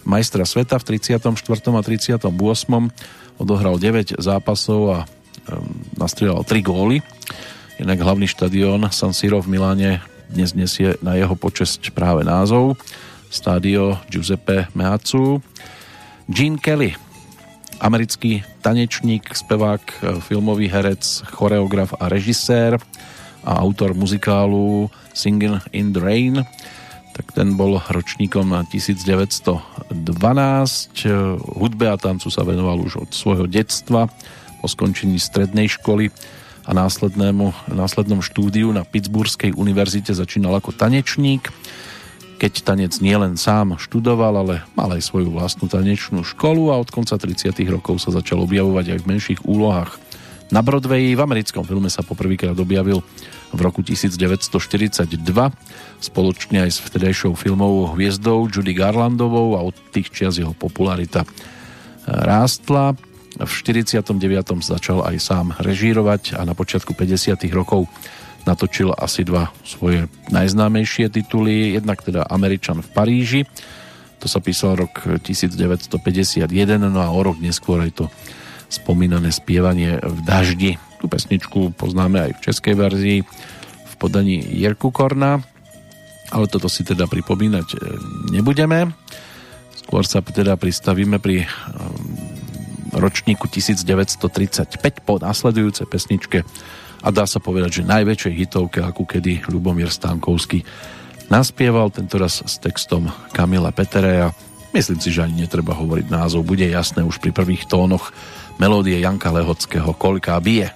Speaker 2: majstra sveta v 34. a 38. odohral 9 zápasov a nastrieľal 3 góly. Inak hlavný štadión San Siro v Miláne dnes nesie na jeho počesť práve názov Stadio Giuseppe Meazzu. Gene Kelly, americký tanečník, spevák, filmový herec, choreograf a režisér a autor muzikálu Singing in the Rain tak ten bol ročníkom 1912. Hudbe a tancu sa venoval už od svojho detstva po skončení strednej školy a následnému, následnom štúdiu na Pittsburghskej univerzite začínal ako tanečník, keď tanec nielen sám študoval, ale mal aj svoju vlastnú tanečnú školu a od konca 30. rokov sa začal objavovať aj v menších úlohách. Na Broadway v americkom filme sa poprvýkrát objavil v roku 1942 spoločne aj s vtedajšou filmovou hviezdou Judy Garlandovou a od tých čias jeho popularita rástla. V 49. začal aj sám režírovať a na počiatku 50. rokov natočil asi dva svoje najznámejšie tituly, jednak teda Američan v Paríži, to sa písal rok 1951, no a o rok neskôr aj to spomínané spievanie v daždi. Tu pesničku poznáme aj v českej verzii v podaní Jirku Korna, ale toto si teda pripomínať e, nebudeme. Skôr sa teda pristavíme pri ročníku 1935 po nasledujúcej pesničke a dá sa povedať, že najväčšej hitovke, akú kedy Ľubomír Stankovský naspieval, tentoraz s textom Kamila Petereja. Myslím si, že ani netreba hovoriť názov, bude jasné už pri prvých tónoch melódie Janka Lehockého Koľká bije.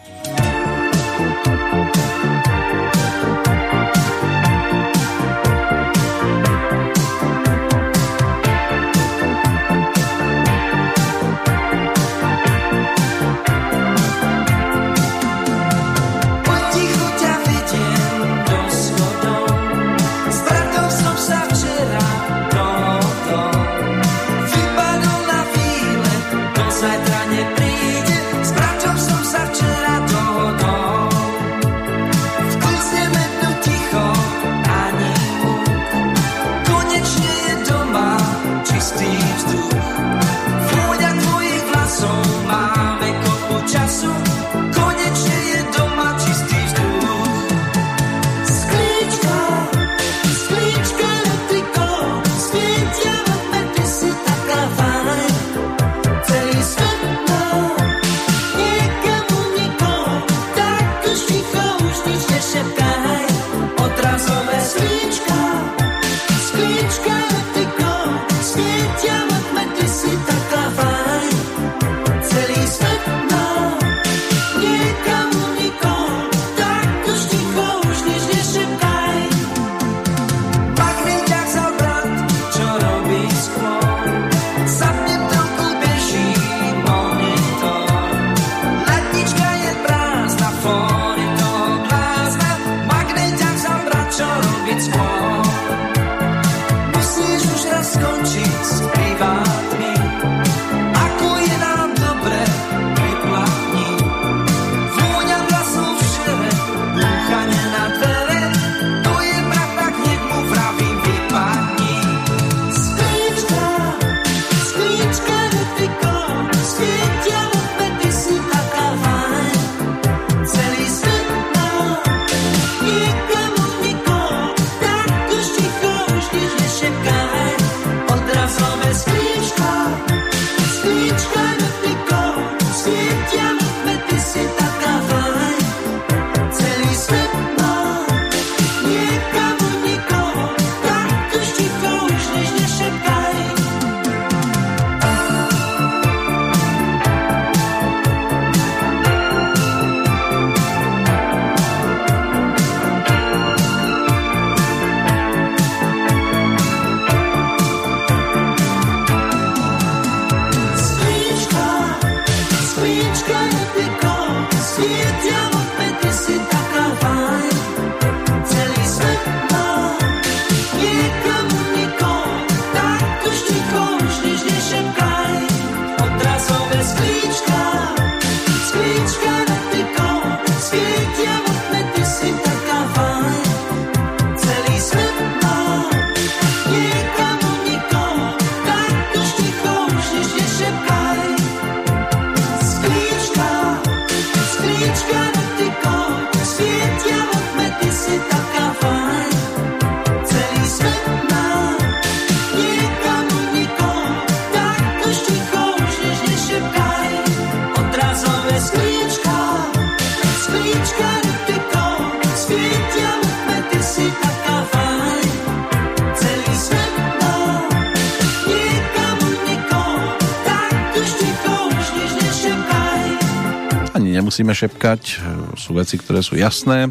Speaker 2: Nemusíme šepkať, sú veci, ktoré sú jasné.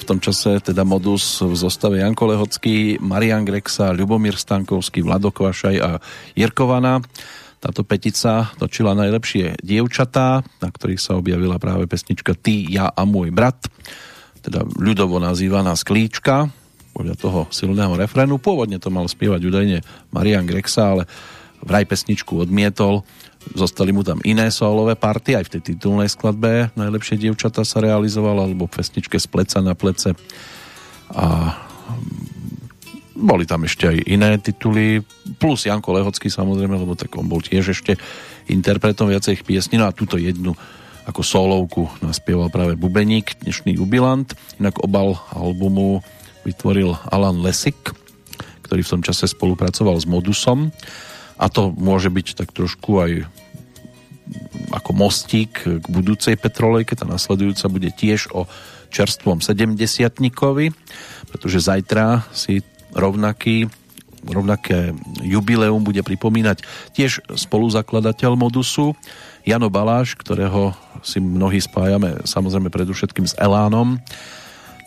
Speaker 2: V tom čase teda modus v zostave Janko Lehocký, Marian Grexa, Ľubomír Stankovský, Vlado Kvašaj a Jirkovana. Táto petica točila najlepšie dievčatá, na ktorých sa objavila práve pesnička Ty, ja a môj brat, teda ľudovo nazývaná Sklíčka, podľa toho silného refrénu. Pôvodne to mal spievať údajne Marian Grexa, ale vraj pesničku odmietol. Zostali mu tam iné solové party, aj v tej titulnej skladbe Najlepšie dievčata sa realizovala, alebo v pesničke z pleca na plece. A boli tam ešte aj iné tituly, plus Janko Lehocký samozrejme, lebo tak on bol tiež ešte interpretom viacej piesní, no a túto jednu ako solovku naspieval práve Bubeník, dnešný jubilant. Inak obal albumu vytvoril Alan Lesik, ktorý v tom čase spolupracoval s Modusom a to môže byť tak trošku aj ako mostík k budúcej petrolejke, tá nasledujúca bude tiež o čerstvom 70 pretože zajtra si rovnaký rovnaké jubileum bude pripomínať tiež spoluzakladateľ Modusu Jano Baláš, ktorého si mnohí spájame samozrejme predovšetkým s Elánom.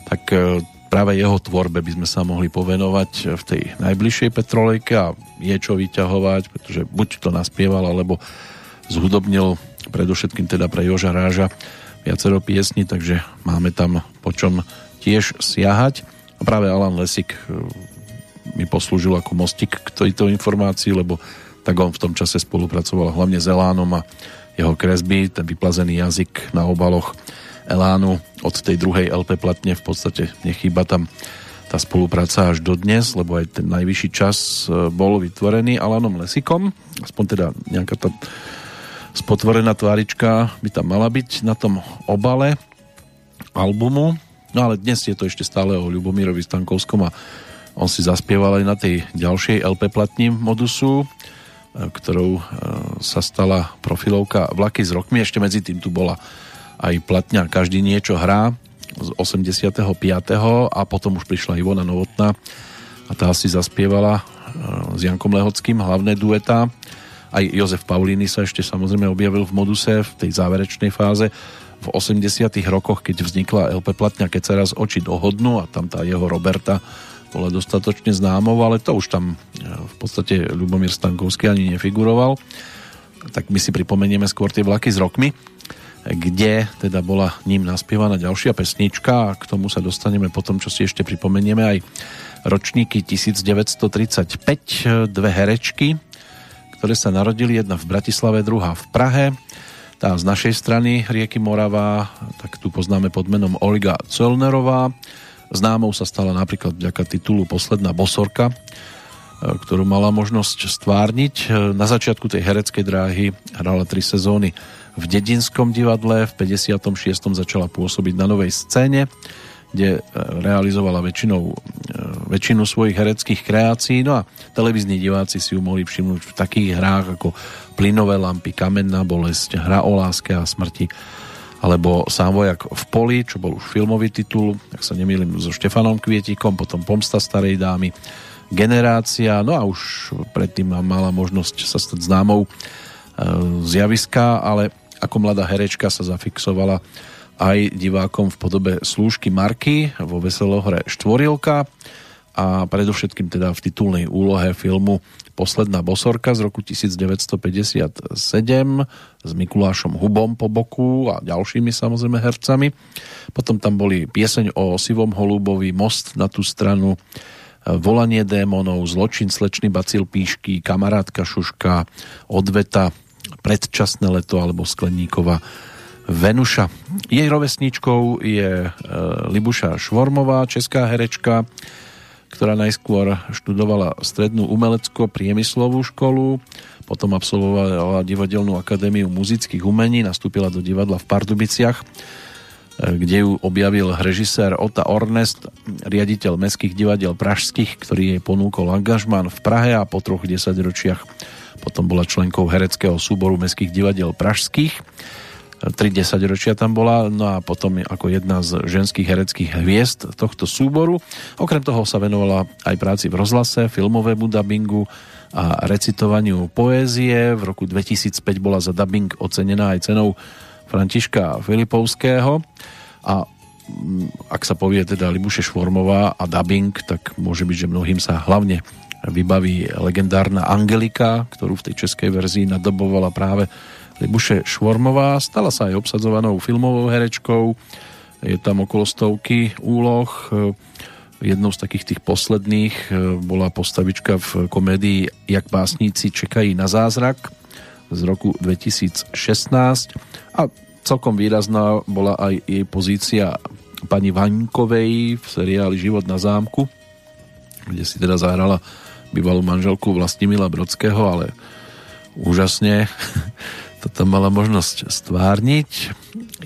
Speaker 2: Tak e, práve jeho tvorbe by sme sa mohli povenovať v tej najbližšej petrolejke a je čo vyťahovať, pretože buď to naspieval, alebo zhudobnil predovšetkým teda pre Joža Ráža viacero piesní, takže máme tam po čom tiež siahať. A práve Alan Lesik e, mi poslúžil ako mostik k tejto informácii, lebo tak on v tom čase spolupracoval hlavne s Elánom a jeho kresby, ten vyplazený jazyk na obaloch Elánu od tej druhej LP platne v podstate nechýba tam tá spolupráca až do dnes, lebo aj ten najvyšší čas e, bol vytvorený Alanom Lesikom, aspoň teda nejaká tá spotvorená tvárička by tam mala byť na tom obale albumu, no ale dnes je to ešte stále o Ľubomírovi Stankovskom a on si zaspieval aj na tej ďalšej LP platni Modusu, e, ktorou e, sa stala profilovka Vlaky s rokmi, ešte medzi tým tu bola aj platňa Každý niečo hrá z 85. a potom už prišla Ivona Novotná a tá si zaspievala e, s Jankom Lehockým hlavné dueta. Aj Jozef Paulíny sa ešte samozrejme objavil v moduse v tej záverečnej fáze v 80 rokoch, keď vznikla LP platňa Keď sa raz oči dohodnú a tam tá jeho Roberta bola dostatočne známou, ale to už tam e, v podstate Ľubomír Stankovský ani nefiguroval. Tak my si pripomenieme skôr tie vlaky s rokmi kde teda bola ním naspievaná ďalšia pesnička a k tomu sa dostaneme potom, čo si ešte pripomenieme aj ročníky 1935, dve herečky, ktoré sa narodili, jedna v Bratislave, druhá v Prahe. Tá z našej strany rieky Morava, tak tu poznáme pod menom Olga Cölnerová. Známou sa stala napríklad vďaka titulu Posledná bosorka, ktorú mala možnosť stvárniť. Na začiatku tej hereckej dráhy hrala tri sezóny v Dedinskom divadle, v 56. začala pôsobiť na novej scéne, kde e, realizovala väčšinou, e, väčšinu svojich hereckých kreácií. No a televízni diváci si ju mohli všimnúť v takých hrách ako Plynové lampy, Kamenná bolesť, Hra o láske a smrti alebo Sám vojak v poli, čo bol už filmový titul, ak sa nemýlim, so Štefanom Kvietikom, potom Pomsta starej dámy, Generácia, no a už predtým mala možnosť sa stať známou e, zjaviska, ale ako mladá herečka sa zafixovala aj divákom v podobe slúžky Marky vo Veselohre Štvorilka a predovšetkým teda v titulnej úlohe filmu Posledná bosorka z roku 1957 s Mikulášom Hubom po boku a ďalšími samozrejme hercami. Potom tam boli pieseň o Sivom Holúbovi, Most na tú stranu, Volanie démonov, Zločin slečný bacil píšky, Kamarátka Šuška, Odveta, predčasné leto alebo skleníková Venuša. Jej rovesníčkou je e, Libuša Švormová, česká herečka, ktorá najskôr študovala strednú umelecko-priemyslovú školu, potom absolvovala Divadelnú akadémiu muzických umení, nastúpila do divadla v Pardubiciach, e, kde ju objavil režisér Ota Ornest, riaditeľ mestských divadiel pražských, ktorý jej ponúkol angažmán v Prahe a po troch desaťročiach potom bola členkou hereckého súboru mestských divadiel pražských. Tri desaťročia tam bola, no a potom ako jedna z ženských hereckých hviezd tohto súboru. Okrem toho sa venovala aj práci v rozhlase, filmovému dubbingu a recitovaniu poézie. V roku 2005 bola za dubbing ocenená aj cenou Františka Filipovského a mm, ak sa povie teda Libuše Švormová a dubbing, tak môže byť, že mnohým sa hlavne vybaví legendárna Angelika, ktorú v tej českej verzii nadobovala práve Libuše Švormová. Stala sa aj obsadzovanou filmovou herečkou. Je tam okolo stovky úloh. Jednou z takých tých posledných bola postavička v komédii Jak básníci čekají na zázrak z roku 2016 a celkom výrazná bola aj jej pozícia pani Vaňkovej v seriáli Život na zámku, kde si teda zahrala bývalú manželku Vlastimila Brodského, ale úžasne to tam mala možnosť stvárniť.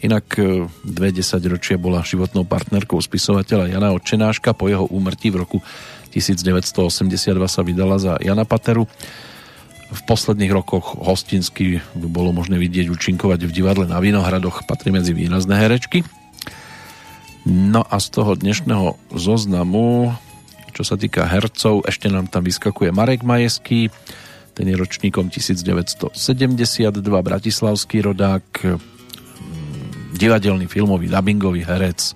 Speaker 2: Inak e, dve ročia bola životnou partnerkou spisovateľa Jana Odčenáška. Po jeho úmrtí v roku 1982 sa vydala za Jana Pateru. V posledných rokoch hostinsky bolo možné vidieť účinkovať v divadle na Vinohradoch, patrí medzi výrazné herečky. No a z toho dnešného zoznamu čo sa týka hercov, ešte nám tam vyskakuje Marek Majeský, ten je ročníkom 1972, bratislavský rodák, mm, divadelný filmový dubbingový herec,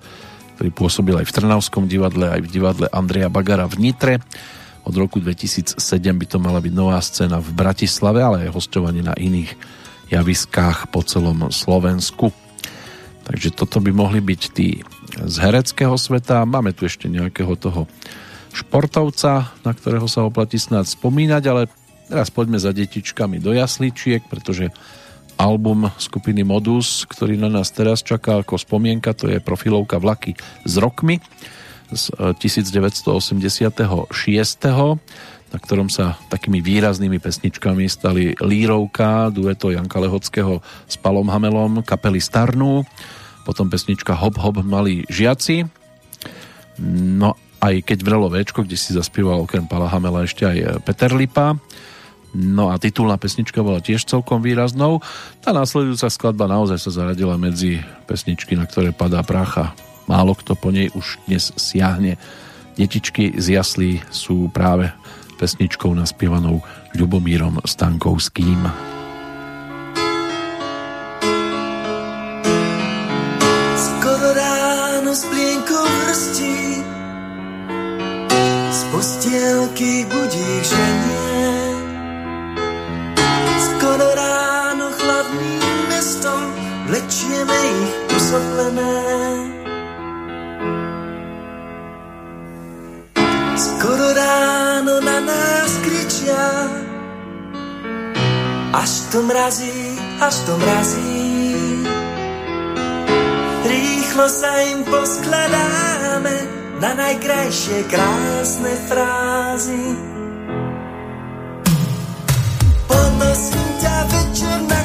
Speaker 2: ktorý pôsobil aj v Trnavskom divadle, aj v divadle Andreja Bagara v Nitre. Od roku 2007 by to mala byť nová scéna v Bratislave, ale aj hostovanie na iných javiskách po celom Slovensku. Takže toto by mohli byť tí z hereckého sveta. Máme tu ešte nejakého toho športovca, na ktorého sa oplatí snáď spomínať, ale teraz poďme za detičkami do jasličiek, pretože album skupiny Modus, ktorý na nás teraz čaká ako spomienka, to je profilovka Vlaky s rokmi z 1986 na ktorom sa takými výraznými pesničkami stali Lírovka, dueto Janka Lehockého s Palom Hamelom, kapely Starnú, potom pesnička Hop Hop Malí žiaci. No aj keď vrelo Včko, kde si zaspieval okrem Pala Hamela ešte aj e, Peter Lipa. No a titulná pesnička bola tiež celkom výraznou. Tá následujúca skladba naozaj sa zaradila medzi pesničky, na ktoré padá prácha. Málo kto po nej už dnes siahne. Detičky z jaslí sú práve pesničkou naspievanou Ľubomírom Stankovským.
Speaker 1: Postielky budík ženie. Skoro ráno chladným mestom vlečieme ich usotlené. Skoro ráno na nás kričia, až to mrazí, až to mrazí. Rýchlo sa im poskladáme, na najkrajšie krásne frázy. Ponosím ťa večer na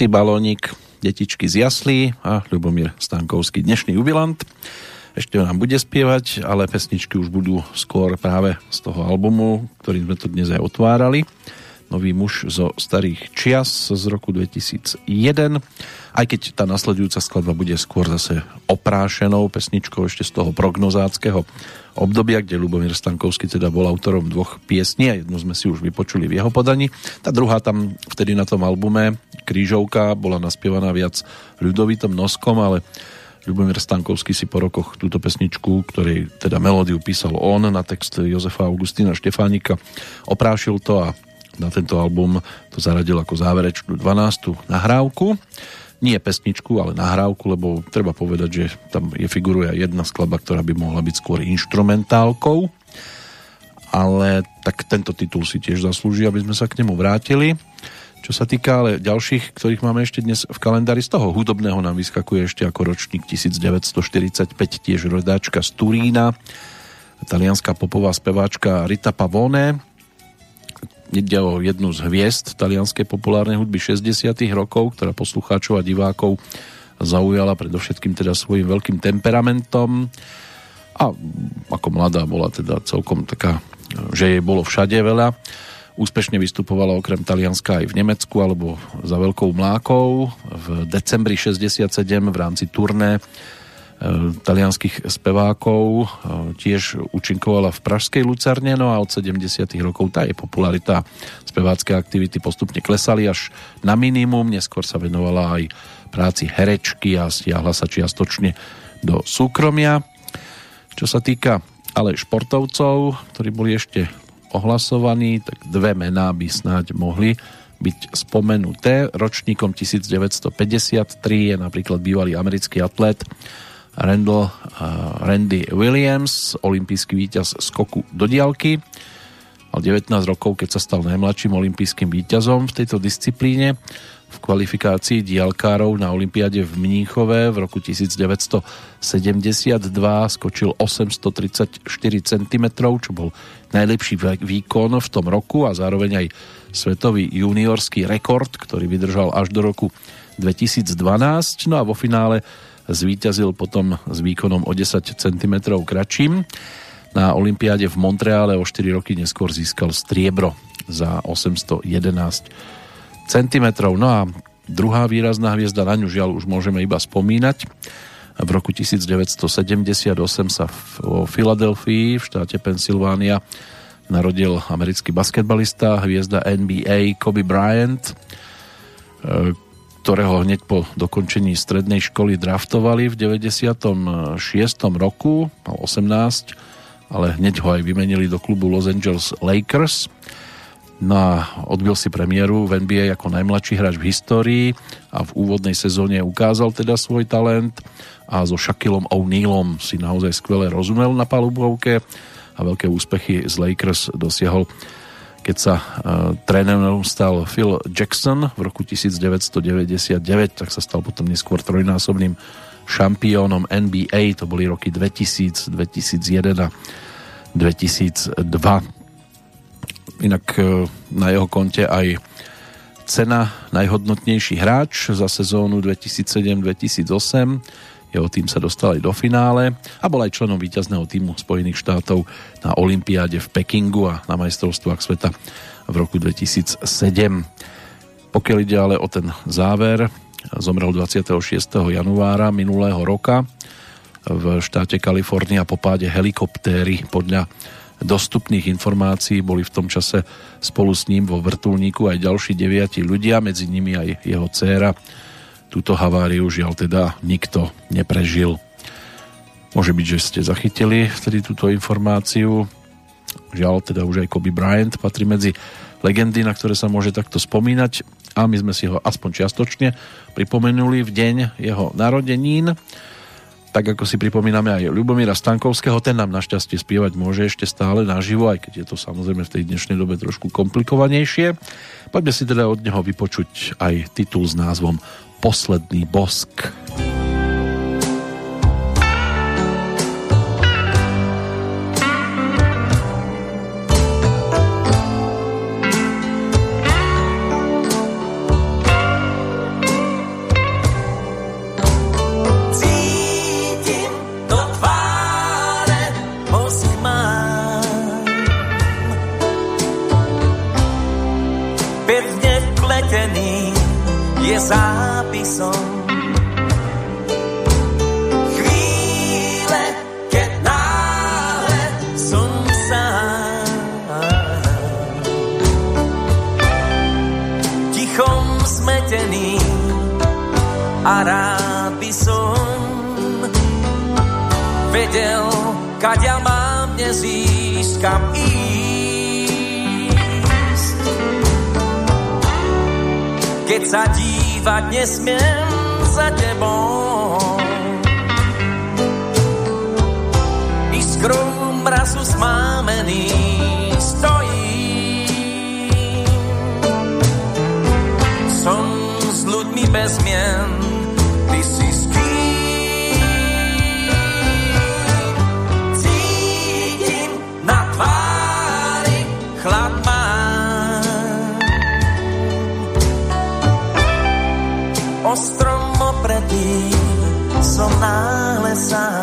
Speaker 2: Žltý balónik, detičky z jaslí a Ľubomír Stankovský, dnešný jubilant. Ešte nám bude spievať, ale pesničky už budú skôr práve z toho albumu, ktorým sme to dnes aj otvárali. Nový muž zo starých čias z roku 2001 aj keď tá nasledujúca skladba bude skôr zase oprášenou pesničkou ešte z toho prognozáckého obdobia, kde Lubomír Stankovský teda bol autorom dvoch piesní a jednu sme si už vypočuli v jeho podaní. Tá druhá tam vtedy na tom albume Krížovka bola naspievaná viac ľudovitom noskom, ale Ľubomír Stankovský si po rokoch túto pesničku, ktorej teda melódiu písal on na text Jozefa Augustína Štefánika, oprášil to a na tento album to zaradil ako záverečnú 12. nahrávku nie pesničku, ale nahrávku, lebo treba povedať, že tam je figuruje jedna skladba, ktorá by mohla byť skôr instrumentálkou, ale tak tento titul si tiež zaslúži, aby sme sa k nemu vrátili. Čo sa týka ale ďalších, ktorých máme ešte dnes v kalendári, z toho hudobného nám vyskakuje ešte ako ročník 1945 tiež rodáčka z Turína, talianská popová speváčka Rita Pavone, Ide o jednu z hviezd talianskej populárnej hudby 60 rokov, ktorá poslucháčov a divákov zaujala predovšetkým teda svojim veľkým temperamentom a ako mladá bola teda celkom taká, že jej bolo všade veľa. Úspešne vystupovala okrem Talianska aj v Nemecku alebo za veľkou mlákou. V decembri 67 v rámci turné talianských spevákov, eh, tiež účinkovala v Pražskej Lucerne, no a od 70. rokov tá je popularita spevácké aktivity postupne klesali až na minimum, neskôr sa venovala aj práci herečky a stiahla sa čiastočne do súkromia. Čo sa týka ale športovcov, ktorí boli ešte ohlasovaní, tak dve mená by snáď mohli byť spomenuté. Ročníkom 1953 je napríklad bývalý americký atlet Randall, uh, Randy Williams, olimpijský víťaz skoku do diálky. Mal 19 rokov, keď sa stal najmladším olimpijským víťazom v tejto disciplíne. V kvalifikácii diálkárov na Olympiade v Mníchove v roku 1972 skočil 834 cm, čo bol najlepší výkon v tom roku a zároveň aj svetový juniorský rekord, ktorý vydržal až do roku 2012. No a vo finále zvíťazil potom s výkonom o 10 cm kratším. Na Olympiáde v Montreale o 4 roky neskôr získal striebro za 811 cm. No a druhá výrazná hviezda, na ňu žiaľ už môžeme iba spomínať. V roku 1978 sa v Filadelfii v štáte Pensylvánia narodil americký basketbalista, hviezda NBA Kobe Bryant, ktorého hneď po dokončení strednej školy draftovali v 96. roku, mal 18, ale hneď ho aj vymenili do klubu Los Angeles Lakers. No a odbil si premiéru v NBA ako najmladší hráč v histórii a v úvodnej sezóne ukázal teda svoj talent a so Shakilom O'Nealom si naozaj skvele rozumel na palubovke a veľké úspechy z Lakers dosiahol keď sa uh, trénerom stal Phil Jackson v roku 1999, tak sa stal potom neskôr trojnásobným šampiónom NBA, to boli roky 2000, 2001 a 2002. Inak uh, na jeho konte aj cena najhodnotnejší hráč za sezónu 2007-2008 jeho tým sa dostal aj do finále a bol aj členom víťazného týmu Spojených štátov na Olympiáde v Pekingu a na majstrovstvách sveta v roku 2007. Pokiaľ ide ale o ten záver, zomrel 26. januára minulého roka v štáte Kalifornia po páde helikoptéry podľa dostupných informácií boli v tom čase spolu s ním vo vrtulníku aj ďalší deviati ľudia, medzi nimi aj jeho dcéra túto haváriu žiaľ teda nikto neprežil. Môže byť, že ste zachytili vtedy túto informáciu. Žiaľ teda už aj Kobe Bryant patrí medzi legendy, na ktoré sa môže takto spomínať a my sme si ho aspoň čiastočne pripomenuli v deň jeho narodenín. Tak ako si pripomíname aj Ľubomíra Stankovského, ten nám našťastie spievať môže ešte stále naživo, aj keď je to samozrejme v tej dnešnej dobe trošku komplikovanejšie. Poďme si teda od neho vypočuť aj titul s názvom posledný bosk.
Speaker 1: Rád by som vedel, kaďa mám dnes ísť, kam ísť. Keď sa dívať nesmiem za tebou, iskrou mrazu smámený stojím. Som s ľuďmi bez mien, som náhle sám.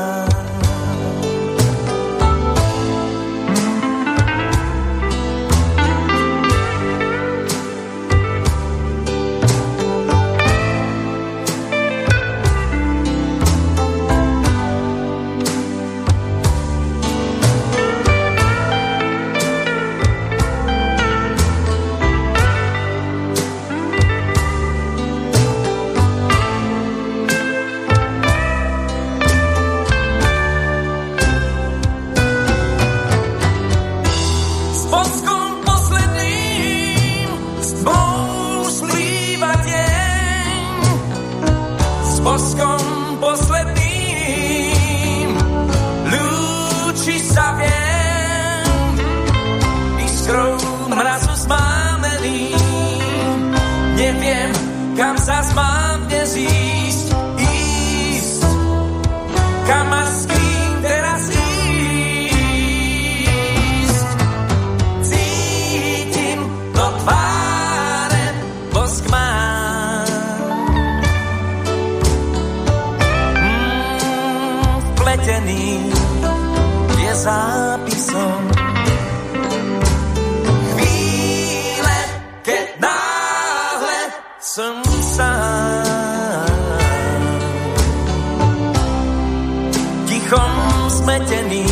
Speaker 1: Smetený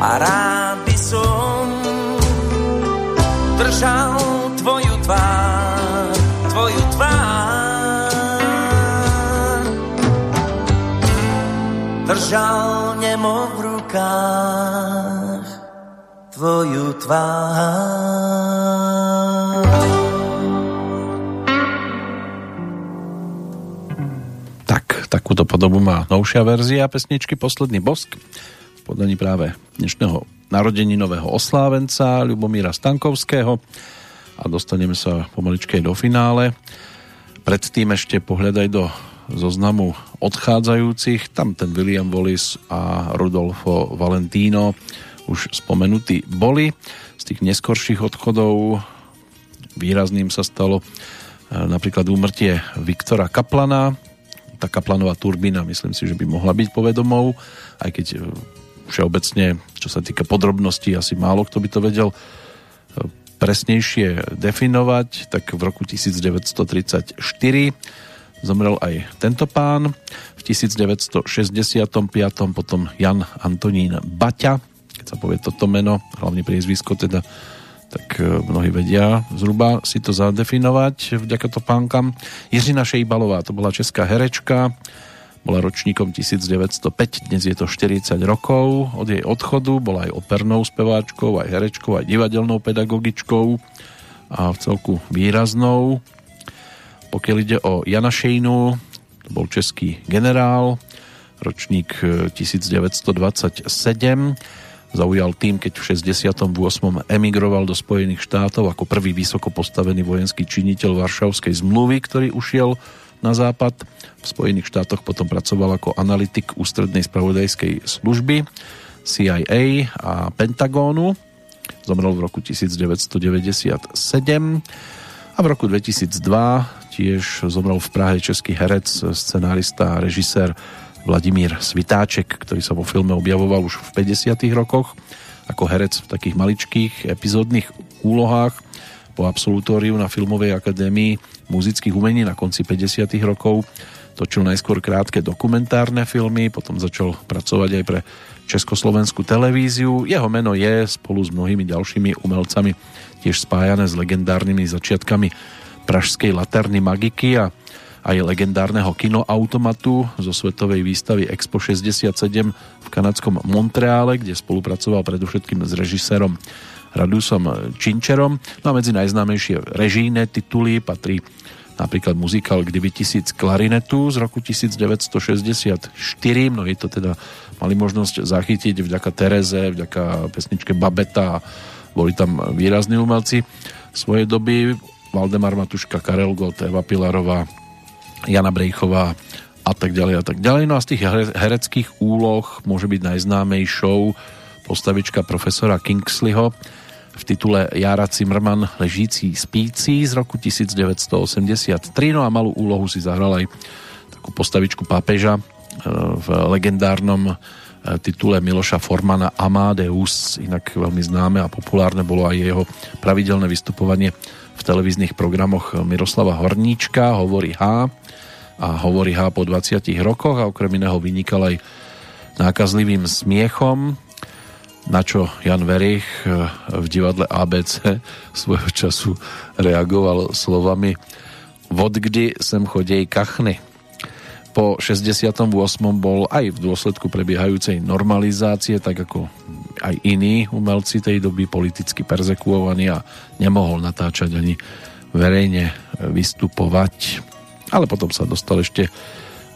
Speaker 1: a rád by som držal tvoju tvár, tvoju tvár. Držal nemo v rukách tvoju tvár.
Speaker 2: Podobu má novšia verzia pesničky Posledný bosk v podaní práve dnešného narodeninového oslávenca Ľubomíra Stankovského a dostaneme sa pomaličkej do finále. Predtým ešte pohľadaj do zoznamu odchádzajúcich. Tam ten William Wallis a Rudolfo Valentino už spomenutí boli. Z tých neskorších odchodov výrazným sa stalo e, napríklad úmrtie Viktora Kaplana, tá Kaplanová turbína, myslím si, že by mohla byť povedomou, aj keď e, všeobecne, čo sa týka podrobností, asi málo kto by to vedel e, presnejšie definovať, tak v roku 1934 zomrel aj tento pán. V 1965 potom Jan Antonín Baťa, keď sa povie toto meno, hlavne priezvisko teda, tak e, mnohí vedia zhruba si to zadefinovať vďaka to pánkam. Jiřina Šejbalová, to bola česká herečka, bola ročníkom 1905, dnes je to 40 rokov od jej odchodu, bola aj opernou speváčkou, aj herečkou, aj divadelnou pedagogičkou a v celku výraznou. Pokiaľ ide o Jana Šejnu, to bol český generál, ročník e, 1927, zaujal tým, keď v 68. emigroval do Spojených štátov ako prvý vysoko postavený vojenský činiteľ Varšavskej zmluvy, ktorý ušiel na západ. V Spojených štátoch potom pracoval ako analytik ústrednej spravodajskej služby CIA a Pentagónu. Zomrel v roku 1997 a v roku 2002 tiež zomrel v Prahe český herec, scenárista a režisér Vladimír Svitáček, ktorý sa vo filme objavoval už v 50 rokoch ako herec v takých maličkých epizódnych úlohách. po absolutóriu na Filmovej akadémii muzických umení na konci 50. rokov točil najskôr krátke dokumentárne filmy, potom začal pracovať aj pre Československú televíziu. Jeho meno je spolu s mnohými ďalšími umelcami tiež spájané s legendárnymi začiatkami pražskej Laterny Magiky a aj legendárneho kinoautomatu zo svetovej výstavy Expo 67 v kanadskom Montreále, kde spolupracoval predovšetkým s režisérom Radusom Činčerom. No a medzi najznámejšie režijné tituly patrí napríklad muzikál Kdyby tisíc klarinetu z roku 1964. Mnohí to teda mali možnosť zachytiť vďaka Tereze, vďaka pesničke Babeta boli tam výrazní umelci svojej doby Valdemar Matuška, Karel Gott, Eva Pilarová, Jana Brejchová a tak ďalej a tak ďalej. No a z tých hereckých úloh môže byť najznámejšou postavička profesora Kingsleyho v titule Jara Zimmerman Ležící spící z roku 1983. No a malú úlohu si zahral aj takú postavičku pápeža e, v legendárnom E, titule Miloša Formana Amadeus, inak veľmi známe a populárne bolo aj jeho pravidelné vystupovanie v televíznych programoch Miroslava Horníčka, Hovorí H a Hovorí H po 20 rokoch a okrem iného vynikal aj nákazlivým smiechom, na čo Jan Verich e, v divadle ABC svojho času reagoval slovami Vodkdy sem chodej kachny po 68. bol aj v dôsledku prebiehajúcej normalizácie, tak ako aj iní umelci tej doby politicky perzekuovaní a nemohol natáčať ani verejne vystupovať. Ale potom sa dostal ešte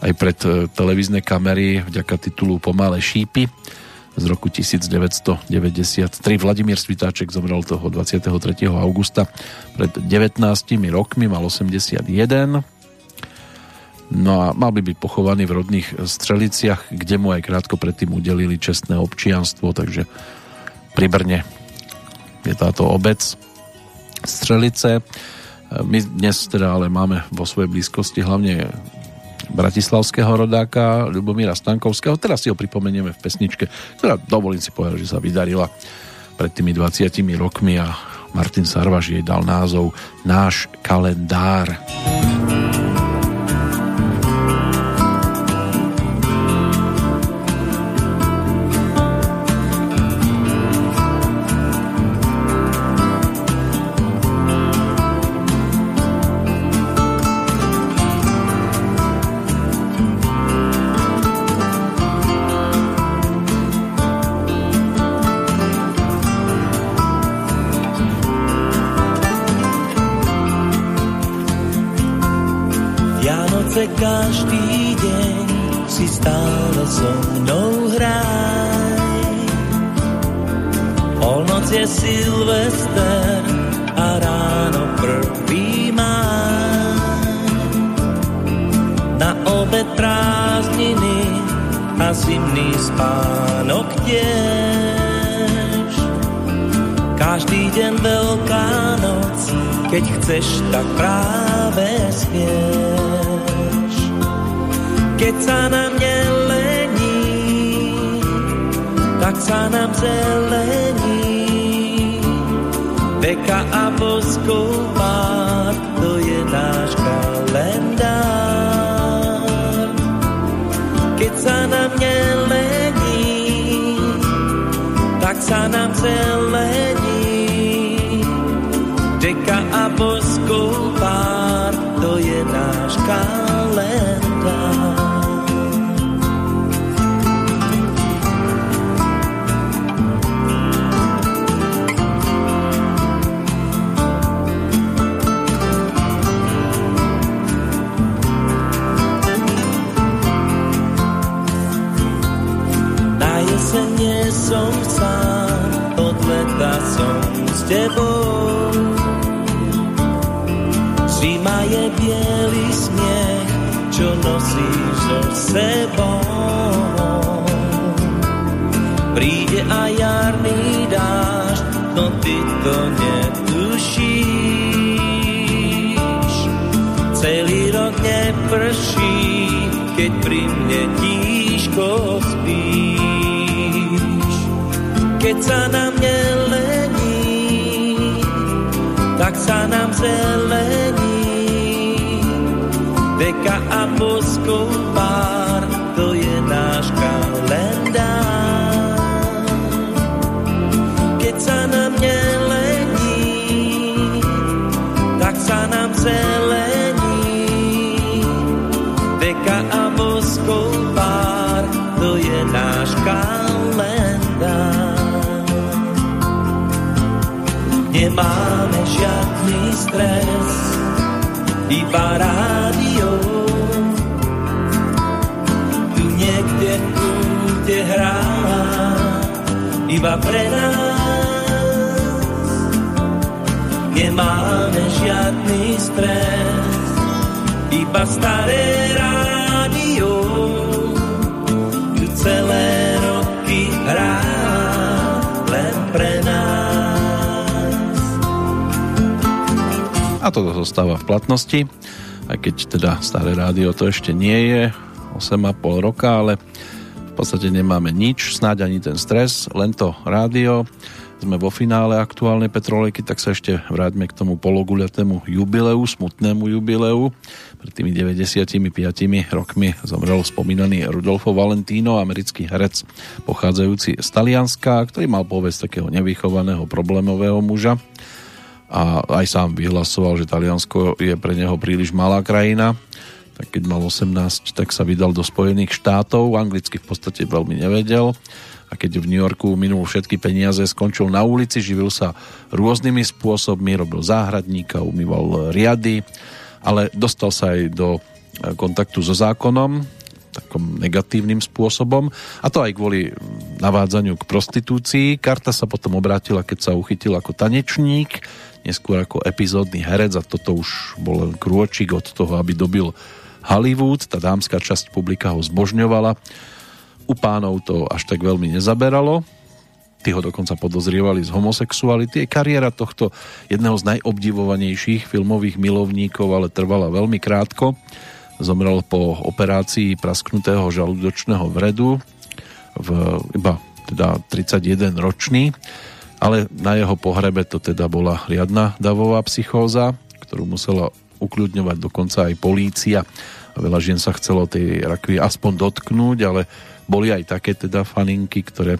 Speaker 2: aj pred e, televízne kamery vďaka titulu Pomalé šípy z roku 1993. Vladimír Svitáček zomrel toho 23. augusta pred 19 rokmi, mal 81 No a mal by byť pochovaný v rodných Streliciach, kde mu aj krátko predtým udelili čestné občianstvo, takže pri Brne je táto obec Strelice. My dnes teda ale máme vo svojej blízkosti hlavne bratislavského rodáka Ľubomíra Stankovského. Teraz si ho pripomenieme v pesničke, ktorá dovolím si povedať, že sa vydarila pred tými 20 rokmi a Martin Sarvaš jej dal názov Náš kalendár. chceš, tak práve spieš.
Speaker 1: Keď sa na mne lení, tak sa nám zelení. Veka a poskupár, to je náš kalendár. Keď sa na mne lení, tak sa nám zelení. s tebou. Zima je biely smiech, čo nosíš so sebou. Príde a jarný dáš, no ty to netušíš. Celý rok neprší, keď pri mne tíško spíš. Keď sa na mne sa nám zelení. Veka a boskov stres, iba rádio. Tu niekde kúte hrá, iba pre nás. Nemáme žiadny stres, iba staré rádio.
Speaker 2: To zostáva v platnosti, aj keď teda staré rádio to ešte nie je, 8,5 roka, ale v podstate nemáme nič, snáď ani ten stres, len to rádio. Sme vo finále aktuálnej Petrolejky, tak sa ešte vráťme k tomu pologuľatému jubileu, smutnému jubileu. Pred tými 95 rokmi zomrel spomínaný Rudolfo Valentino, americký herec pochádzajúci z Talianska, ktorý mal povesť takého nevychovaného problémového muža a aj sám vyhlasoval, že Taliansko je pre neho príliš malá krajina. Tak keď mal 18, tak sa vydal do Spojených štátov, anglicky v podstate veľmi nevedel. A keď v New Yorku minul všetky peniaze, skončil na ulici, živil sa rôznymi spôsobmi, robil záhradníka, umýval riady, ale dostal sa aj do kontaktu so zákonom, takom negatívnym spôsobom a to aj kvôli navádzaniu k prostitúcii. Karta sa potom obrátila, keď sa uchytil ako tanečník, neskôr ako epizódny herec a toto už bol len krôčik od toho, aby dobil Hollywood. Tá dámska časť publika ho zbožňovala. U pánov to až tak veľmi nezaberalo. Tí ho dokonca podozrievali z homosexuality. Kariéra tohto jedného z najobdivovanejších filmových milovníkov ale trvala veľmi krátko. Zomrel po operácii prasknutého žalúdočného vredu v iba teda 31 ročný ale na jeho pohrebe to teda bola riadna davová psychóza, ktorú musela ukľudňovať dokonca aj polícia. A veľa žien sa chcelo tej rakvy aspoň dotknúť, ale boli aj také teda faninky, ktoré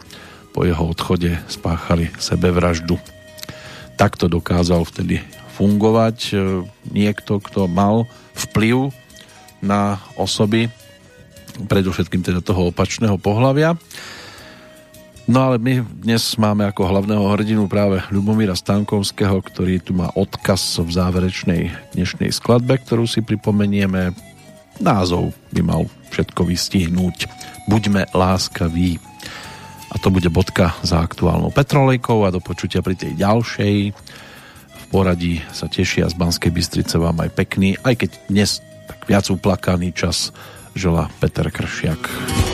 Speaker 2: po jeho odchode spáchali sebevraždu. Takto dokázal vtedy fungovať e, niekto, kto mal vplyv na osoby, predovšetkým teda toho opačného pohľavia. No ale my dnes máme ako hlavného hrdinu práve Ľubomíra Stankovského, ktorý tu má odkaz v záverečnej dnešnej skladbe, ktorú si pripomenieme. Názov by mal všetko vystihnúť. Buďme láskaví. A to bude bodka za aktuálnou petrolejkou a do počutia pri tej ďalšej. V poradí sa tešia z Banskej Bystrice vám aj pekný, aj keď dnes tak viac uplakaný čas žela Peter Kršiak.